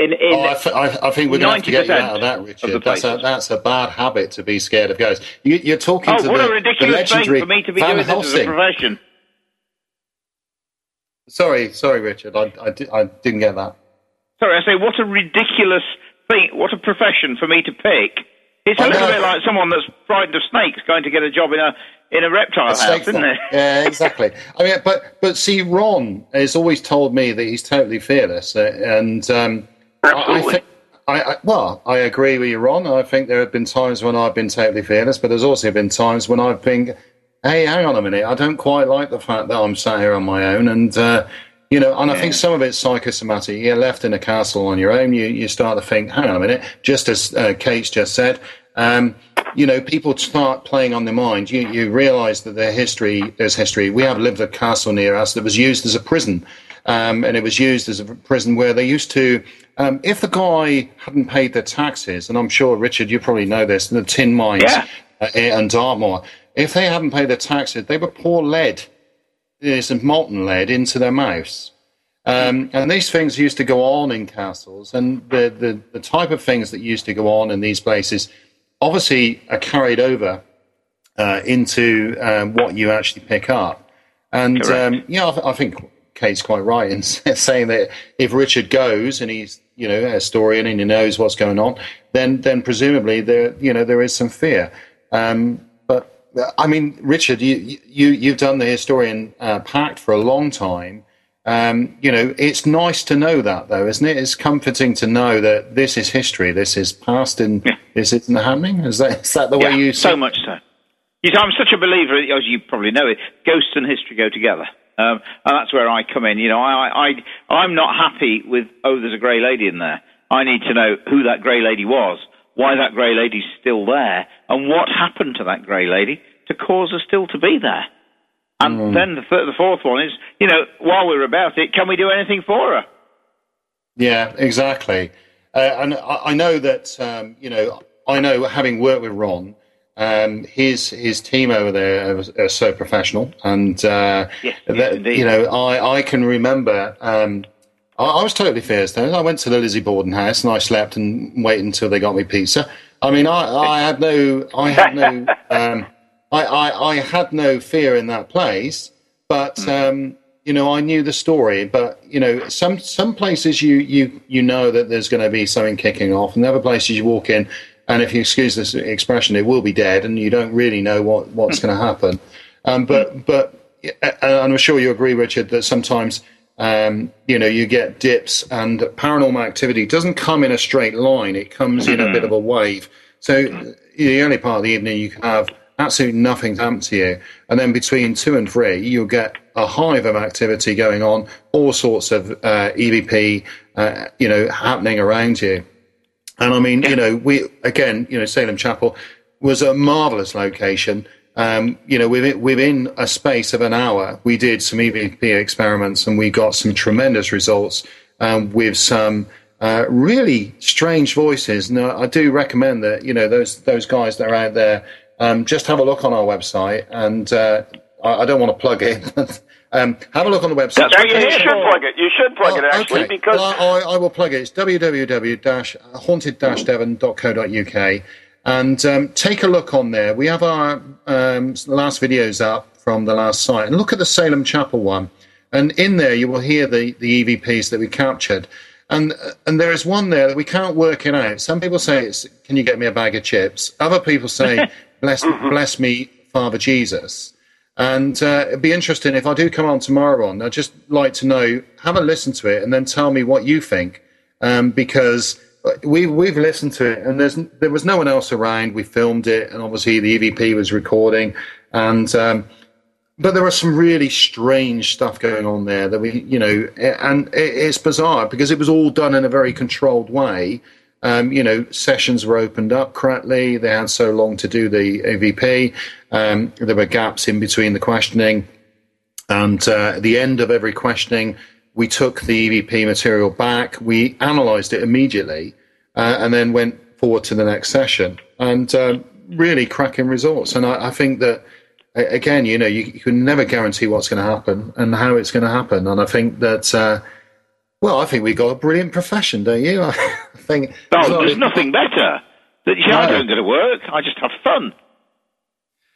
in in Oh, I, th- I, I think we're going to have to get you out of that, of Richard. That's a, that's a bad habit to be scared of ghosts. You, you're talking oh, to what the, a the ridiculous thing for me to be Van doing this as a profession. Sorry, sorry, Richard. I, I, di- I didn't get that. Sorry, I say what a ridiculous thing, what a profession for me to pick. It's a I little know. bit like someone that's frightened of snakes going to get a job in a in a reptile A house, isn't it? Yeah, exactly. I mean, but but see, Ron has always told me that he's totally fearless, uh, and um, I, I think. I, I, well, I agree with you, Ron. I think there have been times when I've been totally fearless, but there's also been times when I've been, hey, hang on a minute, I don't quite like the fact that I'm sat here on my own, and uh, you know, and I think some of it's psychosomatic. You're left in a castle on your own. You you start to think, hang on a minute, just as uh, Kate's just said. Um, you know, people start playing on their mind. You you realise that their history is history. We have lived a castle near us that was used as a prison, um, and it was used as a prison where they used to. Um, if the guy hadn't paid their taxes, and I'm sure Richard, you probably know this, the tin mines Yeah. uh, and Dartmoor, if they hadn't paid their taxes, they would pour lead, uh, some molten lead, into their mouths. Um, and these things used to go on in castles, and the, the, the type of things that used to go on in these places obviously are carried over uh, into um, what you actually pick up. And um, yeah, I, th- I think Kate's quite right in saying that if Richard goes and he's you know a historian and he knows what's going on, then then presumably there you know there is some fear. Um, but I mean, Richard, you you you've done the historian uh, pact for a long time. Um, you know, it's nice to know that, though, isn't it? It's comforting to know that this is history, this is past, and Yeah. this isn't happening. Is that is that the way yeah, you so much so. Yes, I'm such a believer, as you probably know it, ghosts and history go together. Um, and that's where I come in. You know, I, I, I'm not happy with, oh, there's a grey lady in there. I need to know who that grey lady was, why that grey lady's still there, and what happened to that grey lady to cause her still to be there. And then the, th- the fourth one is, you know, while we're about it, can we do anything for her? Yeah, exactly. Uh, and I, I know that um, you know. I know, having worked with Ron, um, his his team over there are, are so professional, and uh, Yes, that, you know, I, I can remember. Um, I, I was totally fearless though. I went to the Lizzie Borden house and I slept and waited until they got me pizza. I mean, I, I had no, I had no, um, I, I, I had no fear in that place, but Hmm. um, you know, I knew the story. But you know, some some places you you you know that there's going to be something kicking off, and other places you walk in, and if you excuse this expression, it will be dead, and you don't really know what what's Hmm. going to happen. Um, but but I'm sure you agree, Richard, that sometimes. Um, you know, you get dips, and paranormal activity doesn't come in a straight line. It comes in a bit of a wave. So, the early part of the evening, you can have absolutely nothing happen to you, and then between two and three, you'll get a hive of activity going on, all sorts of uh, EVP, uh, you know, happening around you. And I mean, you know, we again, you know, Salem Chapel was a marvelous location. Um, you know, within, within a space of an hour, we did some EVP experiments and we got some tremendous results um, with some uh, really strange voices. And I do recommend that, you know, those those guys that are out there, um, just have a look on our website. And uh, I, I don't want to plug it, but um, have a look on the website. No, you, you should plug it. You should plug it Oh, actually okay. because Well, I, I will plug it. It's www.haunted-devon.co.uk and um, take a look on there. We have our um, last videos up from the last site and look at the Salem Chapel one. And in there, you will hear the, the EVPs that we captured. And and there is one there that we can't work it out. Some people say, it's, "Can you get me a bag of chips?" Other people say, "Bless bless me, Father Jesus." And uh, it'd be interesting if I do come on tomorrow on. I'd just like to know, have a listen to it, and then tell me what you think, um, because we we've listened to it, and there's there was no one else around. We filmed it, and obviously the EVP was recording, and um, but there was some really strange stuff going on there that we, you know, and it, it's bizarre because it was all done in a very controlled way. Um, you know, sessions were opened up correctly. They had so long to do the EVP. Um, there were gaps in between the questioning. And uh, at the end of every questioning, we took the EVP material back, we analysed it immediately, uh, and then went forward to the next session. And um, really cracking results. And I, I think that, again, you know, you, you can never guarantee what's going to happen and how it's going to happen. And I think that, uh, Well, I think we've got a brilliant profession, don't you? I think. Oh, there's nothing better. That yeah, I don't go to work. I just have fun.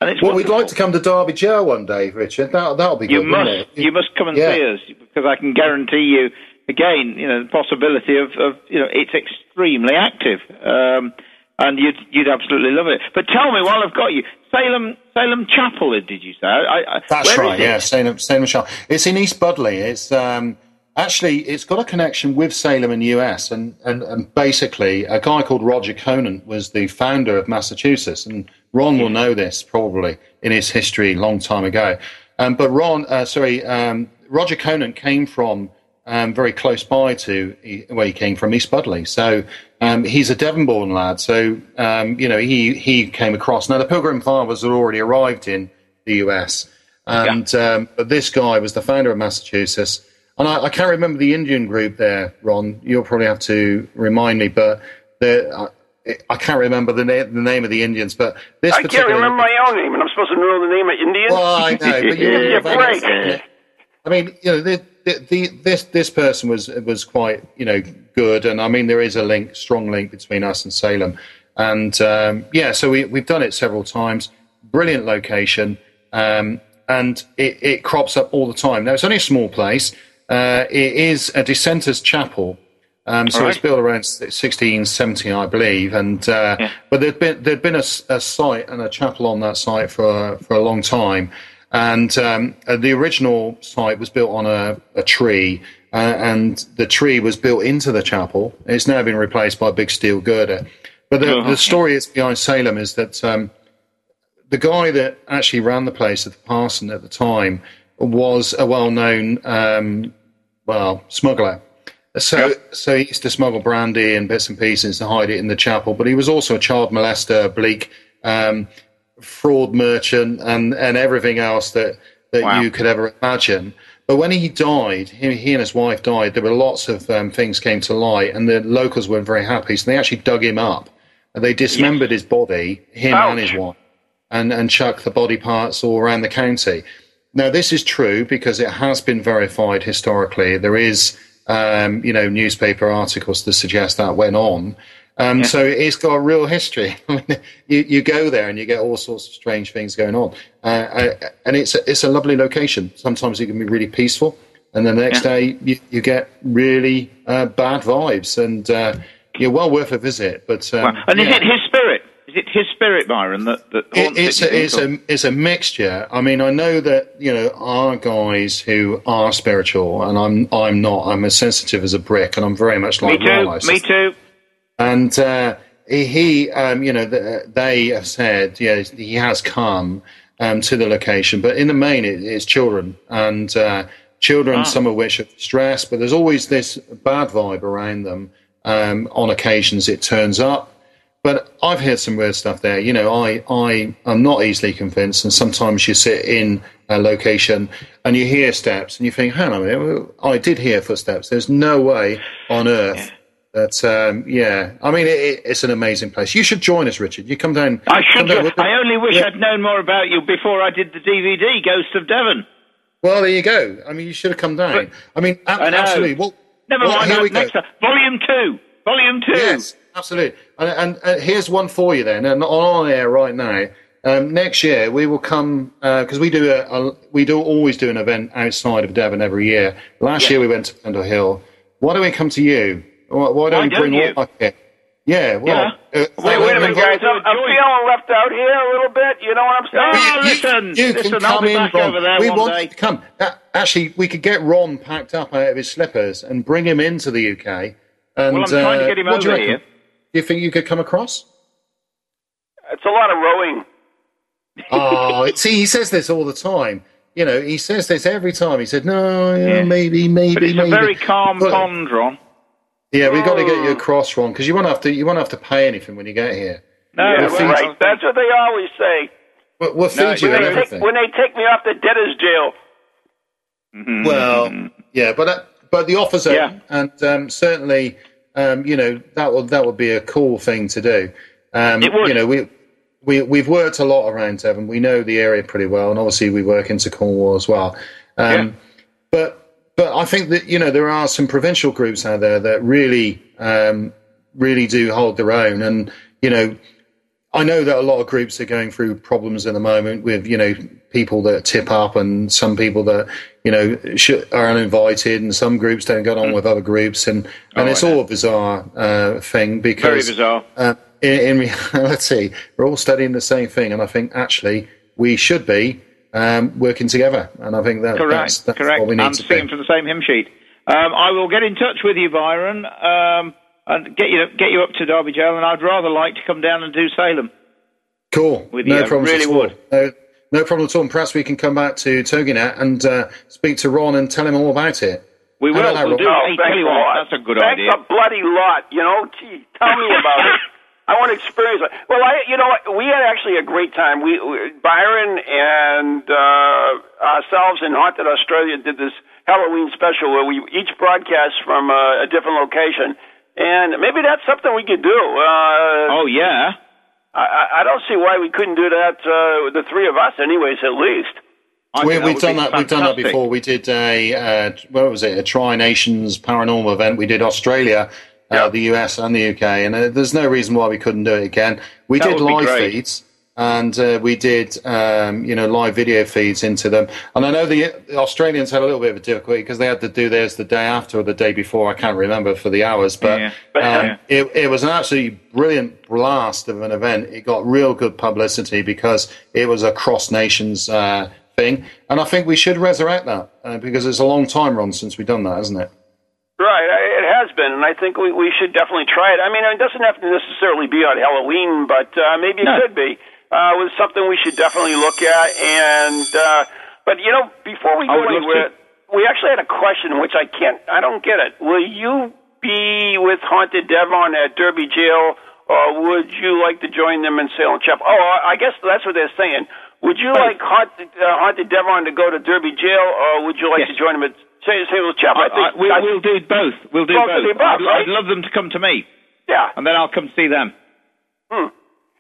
And it's Well, we'd like to come to Derby Jail one day, Richard. That that'll be You good. must, it? you must come and Yeah. see us because I can guarantee you, again, you know, the possibility of, of you know, it's extremely active, um, and you'd you'd absolutely love it. But tell me, while I've got you, Salem Salem Chapel, did you say? I, I, That's right. it? Yeah, Salem, Salem Shire. It's in East Budleigh. It's um, actually it's got a connection with Salem in the US, and, and and basically a guy called Roger Conant was the founder of Massachusetts, and Ron will know this probably in his history a long time ago. Um, but Ron, uh, sorry, um, Roger Conant came from um, very close by to where he came from, East Budleigh. So um, he's a Devon-born lad. So um, you know he he came across. Now the Pilgrim Fathers had already arrived in the US, and um, but this guy was the founder of Massachusetts. And I, I can't remember the Indian group there, Ron. You'll probably have to remind me, but the. I, I can't remember the, na- the name of the Indians, but this I can't remember my own name, and I'm supposed to know the name of Indians. well, I know, but you a break. I mean, you know, the, the, the, this this person was was quite you know good, and I mean there is a link, strong link between us and Salem, and um, yeah, so we we've done it several times. Brilliant location, um, and it, it crops up all the time. Now it's only a small place. Uh, it is a dissenters chapel. Um, so right. built around 1670, I believe, and uh, but there'd been there'd been a, a site and a chapel on that site for for a long time, and um, uh, the original site was built on a, a tree, uh, and the tree was built into the chapel. It's now been replaced by a big steel girder. But the, Uh-huh. the story is behind Salem is that um, the guy that actually ran the place the parson at the time was a well-known um, well smuggler. So, so he used to smuggle brandy and bits and pieces to hide it in the chapel. But he was also a child molester, bleak, um, fraud merchant, and, and everything else that that Wow. you could ever imagine. But when he died, he, he and his wife died. There were lots of um, things came to light, and the locals weren't very happy. So they actually dug him up, and they dismembered his body, him and his wife and, and chuck the body parts all around the county. Now, this is true because it has been verified historically. There is, um, you know, newspaper articles to suggest that went on. Um, So it's got a real history. You, you go there and you get all sorts of strange things going on. Uh, uh, and it's a, it's a lovely location. Sometimes it can be really peaceful. And then the next day you, you get really uh, bad vibes. And uh, you're well worth a visit. But um, Wow. And is yeah. it his spirit? Is it his spirit, Byron, that, that It, haunts it's it, a, it's a it's a mixture. I mean, I know that you know our guys who are spiritual, and I'm I'm not. I'm as sensitive as a brick, and I'm very much like Me too. Me too. and uh, he, um, you know, th they have said, yeah, he has come um, to the location, but in the main, it, it's children and uh, children, some of which are stressed, but there's always this bad vibe around them. Um, on occasions, it turns up. But I've heard some weird stuff there. You know, I, I am not easily convinced, and sometimes you sit in a location and you hear steps, and you think, "Hang on a minute, I did hear footsteps." There's no way on earth that, um, yeah. I mean, it, it, it's an amazing place. You should join us, Richard. You come down. I should. down go- with the- I only wish Yeah. I'd known more about you before I did the DVD, Ghost of Devon. Well, there you go. I mean, you should have come down. I mean, a- I absolutely. Well, Never well, mind. Here we next go. time. Volume two. Volume two. Yes, absolutely. And, and, and here's one for you then, and on air right now. Um, next year we will come because we do a, a we do always do an event outside of Devon every year. Last Yeah. year we went to Pendle Hill. Why don't we come to you? Why, why don't Why we don't bring you? all our? Yeah, well, Yeah. uh, Wait, uh, wait a minute, uh, guys. I'm, I'm feeling left out here a little bit. You know what I'm saying? Oh, you- listen, you listen, can I'll come be in, back Ron. over there we one want day. to come. Uh, actually, we could get Ron packed up out of his slippers and bring him into the UK. And, Well, I'm trying to uh, get him what over here. You think you could come across? It's a lot of rowing. oh, see, he says this all the time. You know, he says this every time. He said, "No, yeah, Yeah. maybe, maybe, But it's maybe." a very calm But- pond, Ron. Yeah, we've got to get you Oh. across, Ron, because you won't have to. You won't have to pay anything when you get here. No, yeah, feed right. That's what they always say. We'll, we'll feed No, you When and they, take, when they take me off the debtor's jail. Mhm. Well, yeah, but uh, but the offers are, Yeah. and um, certainly, um, you know, that would that would be a cool thing to do. Um, It would. You know, we we we've worked a lot around Devon. We know the area pretty well, and obviously we work into Cornwall as well. Um, Yeah. But but I think that you know there are some provincial groups out there that really, um, really do hold their own, and you know, I know that a lot of groups are going through problems at the moment with you know people that tip up and some people that you know sh- are uninvited, and some groups don't get on with other groups, and and Oh, it's all a bizarre uh, thing Very because bizarre. uh, in, in reality, we're all studying the same thing, and I think actually we should be um, working together. And I think that Correct. that's, that's correct. what we need I'm to singing from the same hymn sheet. Um, I will get in touch with you, Byron, um, and get you get you up to Derby Jail. And I'd rather like to come down and do Salem. Cool. with no you. I really would. No, no problem at all. And perhaps we can come back to Toginet and uh, speak to Ron and tell him all about it. We will. about that, We'll do. Oh, Hey, thanks tell you what, that's a good thanks idea. a bloody lot. You know, gee, tell me about it. I want to experience it. Well, I, you know, we had actually a great time. We, we Byron and uh, ourselves in Haunted Australia did this Halloween special where we each broadcast from uh, a different location, and maybe that's something we could do. Uh, Oh yeah. I, I- I don't see why we couldn't do that uh, the three of us, anyways, at least. I we, we've would done be that. We've done that before. We did a uh, what was it? A Tri Nations paranormal event. We did Australia, uh, the US, and the UK. And uh, there's no reason why we couldn't do it again. We That did live feeds, and uh, we did um, you know live video feeds into them. And I know the, the Australians had a little bit of a difficulty because they had to do theirs the day after or the day before. I can't remember for the hours, but Yeah. um, Yeah. it, it was an absolutely brilliant blast of an event. It got real good publicity because it was a cross nations uh, thing, and I think we should resurrect that uh, because it's a long time, Ron, since we've done that, hasn't it? Right, I- it has been, and I think we, we should definitely try it. I mean, it doesn't have to necessarily be on Halloween, but uh, maybe it No. could be. Uh, it was something we should definitely look at. And uh, but you know, before we go anywhere, we actually had a question which I can't, I don't get it. Will you be with Haunted Devon at Derby Jail, or would you like to join them in Salem Chapel? Oh, I guess that's what they're saying. Would you like Haunted, uh, Haunted Devon to go to Derby Jail, or would you like Yes. to join them at Salem Chapel? I, I, we'll, I- we'll do both. We'll do Both both. above, I'd, right? I'd love them to come to me, yeah. and then I'll come see them. Hmm.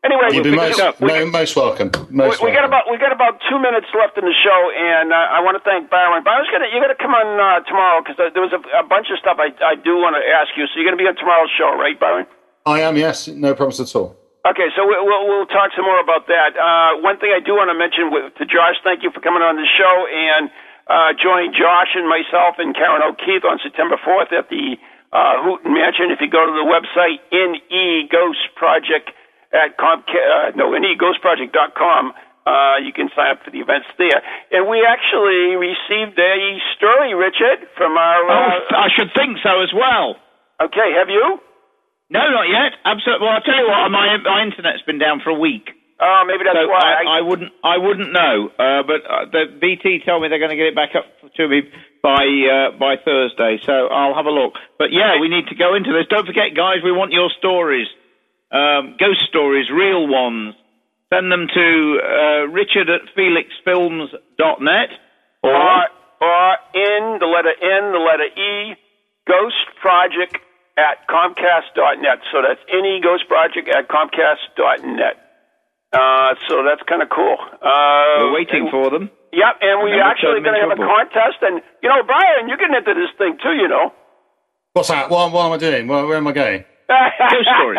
Anyway, You'd be most, we, mo- most welcome. Most we, we got about we got about two minutes left in the show, and uh, I want to thank Byron. Byron's gonna you're gonna come on uh, tomorrow because there was a, a bunch of stuff I I do want to ask you. So you're gonna be on tomorrow's show, right, Byron? I am, yes, no problems at all. Okay, so we- we'll we'll talk some more about that. Uh, one thing I do want to mention with, to Josh, thank you for coming on the show and uh, join Josh and myself and Karen O'Keeffe on September 4th at the uh, Houghton Mansion. If you go to the website NE Ghost Project at Comcast, uh, no NEGhostproject.com, uh, you can sign up for the events there. And we actually received a story, Richard, from our. Oh, Uh, I should think so as well. okay, have you? No, not yet. Absolutely. Well, I'll tell you what. My my internet's been down for a week, Uh, maybe that's so why. I, I wouldn't I wouldn't know. Uh, but uh, the BT told me they're going to get it back up to me by uh, by Thursday, so I'll have a look. But yeah, we need to go into this. Don't forget, guys. We want your stories, um, ghost stories, real ones. Send them to uh, Richard at felixfilms.net or or, or in the letter N, the letter E, Ghost Project at Comcast.net. So that's NE Ghost Project at Comcast.net. Uh, so that's kind of cool. Uh, we're waiting for them. Yep, and we're actually going to have a a contest. And, you know, Brian, you're getting into this thing too, you know. What's that? What, what am I doing? Where, where am I going? Ghost stories.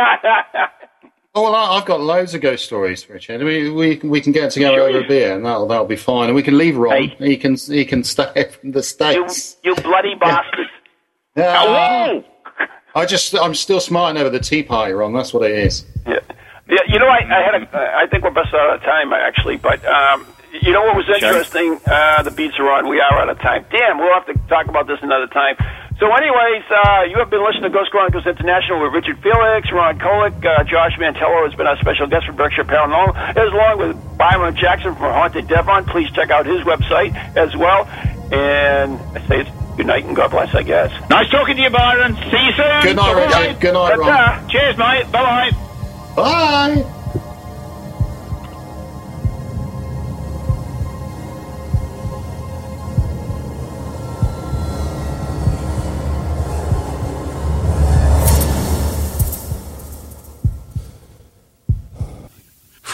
Oh, well, I've got loads of ghost stories, Richard. We we, we can get together over a beer, and that'll that'll be fine. And we can leave Ron. Hey. He can he can stay from the you, states. you bloody bastard. Yeah. Whoa! I just I'm still smarting over the tea party, Ron. That's what it is. Yeah. yeah, you know, I, I had a, I think we're best out of time actually, but um, you know what was interesting? Uh, the beats are on. We are out of time. Damn, we'll have to talk about this another time. So, anyways, uh, you have been listening to Ghost Chronicles International with Richard Felix, Ron Kolek, uh, Josh Mantello has been our special guest from Berkshire Paranormal, as along with Byron Jackson from Haunted Devon. Please check out his website as well. And I say it's good night and God bless, I guess. Nice talking to you, Byron. See you soon. Good night, Bye-bye. Richard. Good night, Ron. Ta-ta. Cheers, mate. Bye bye. Bye.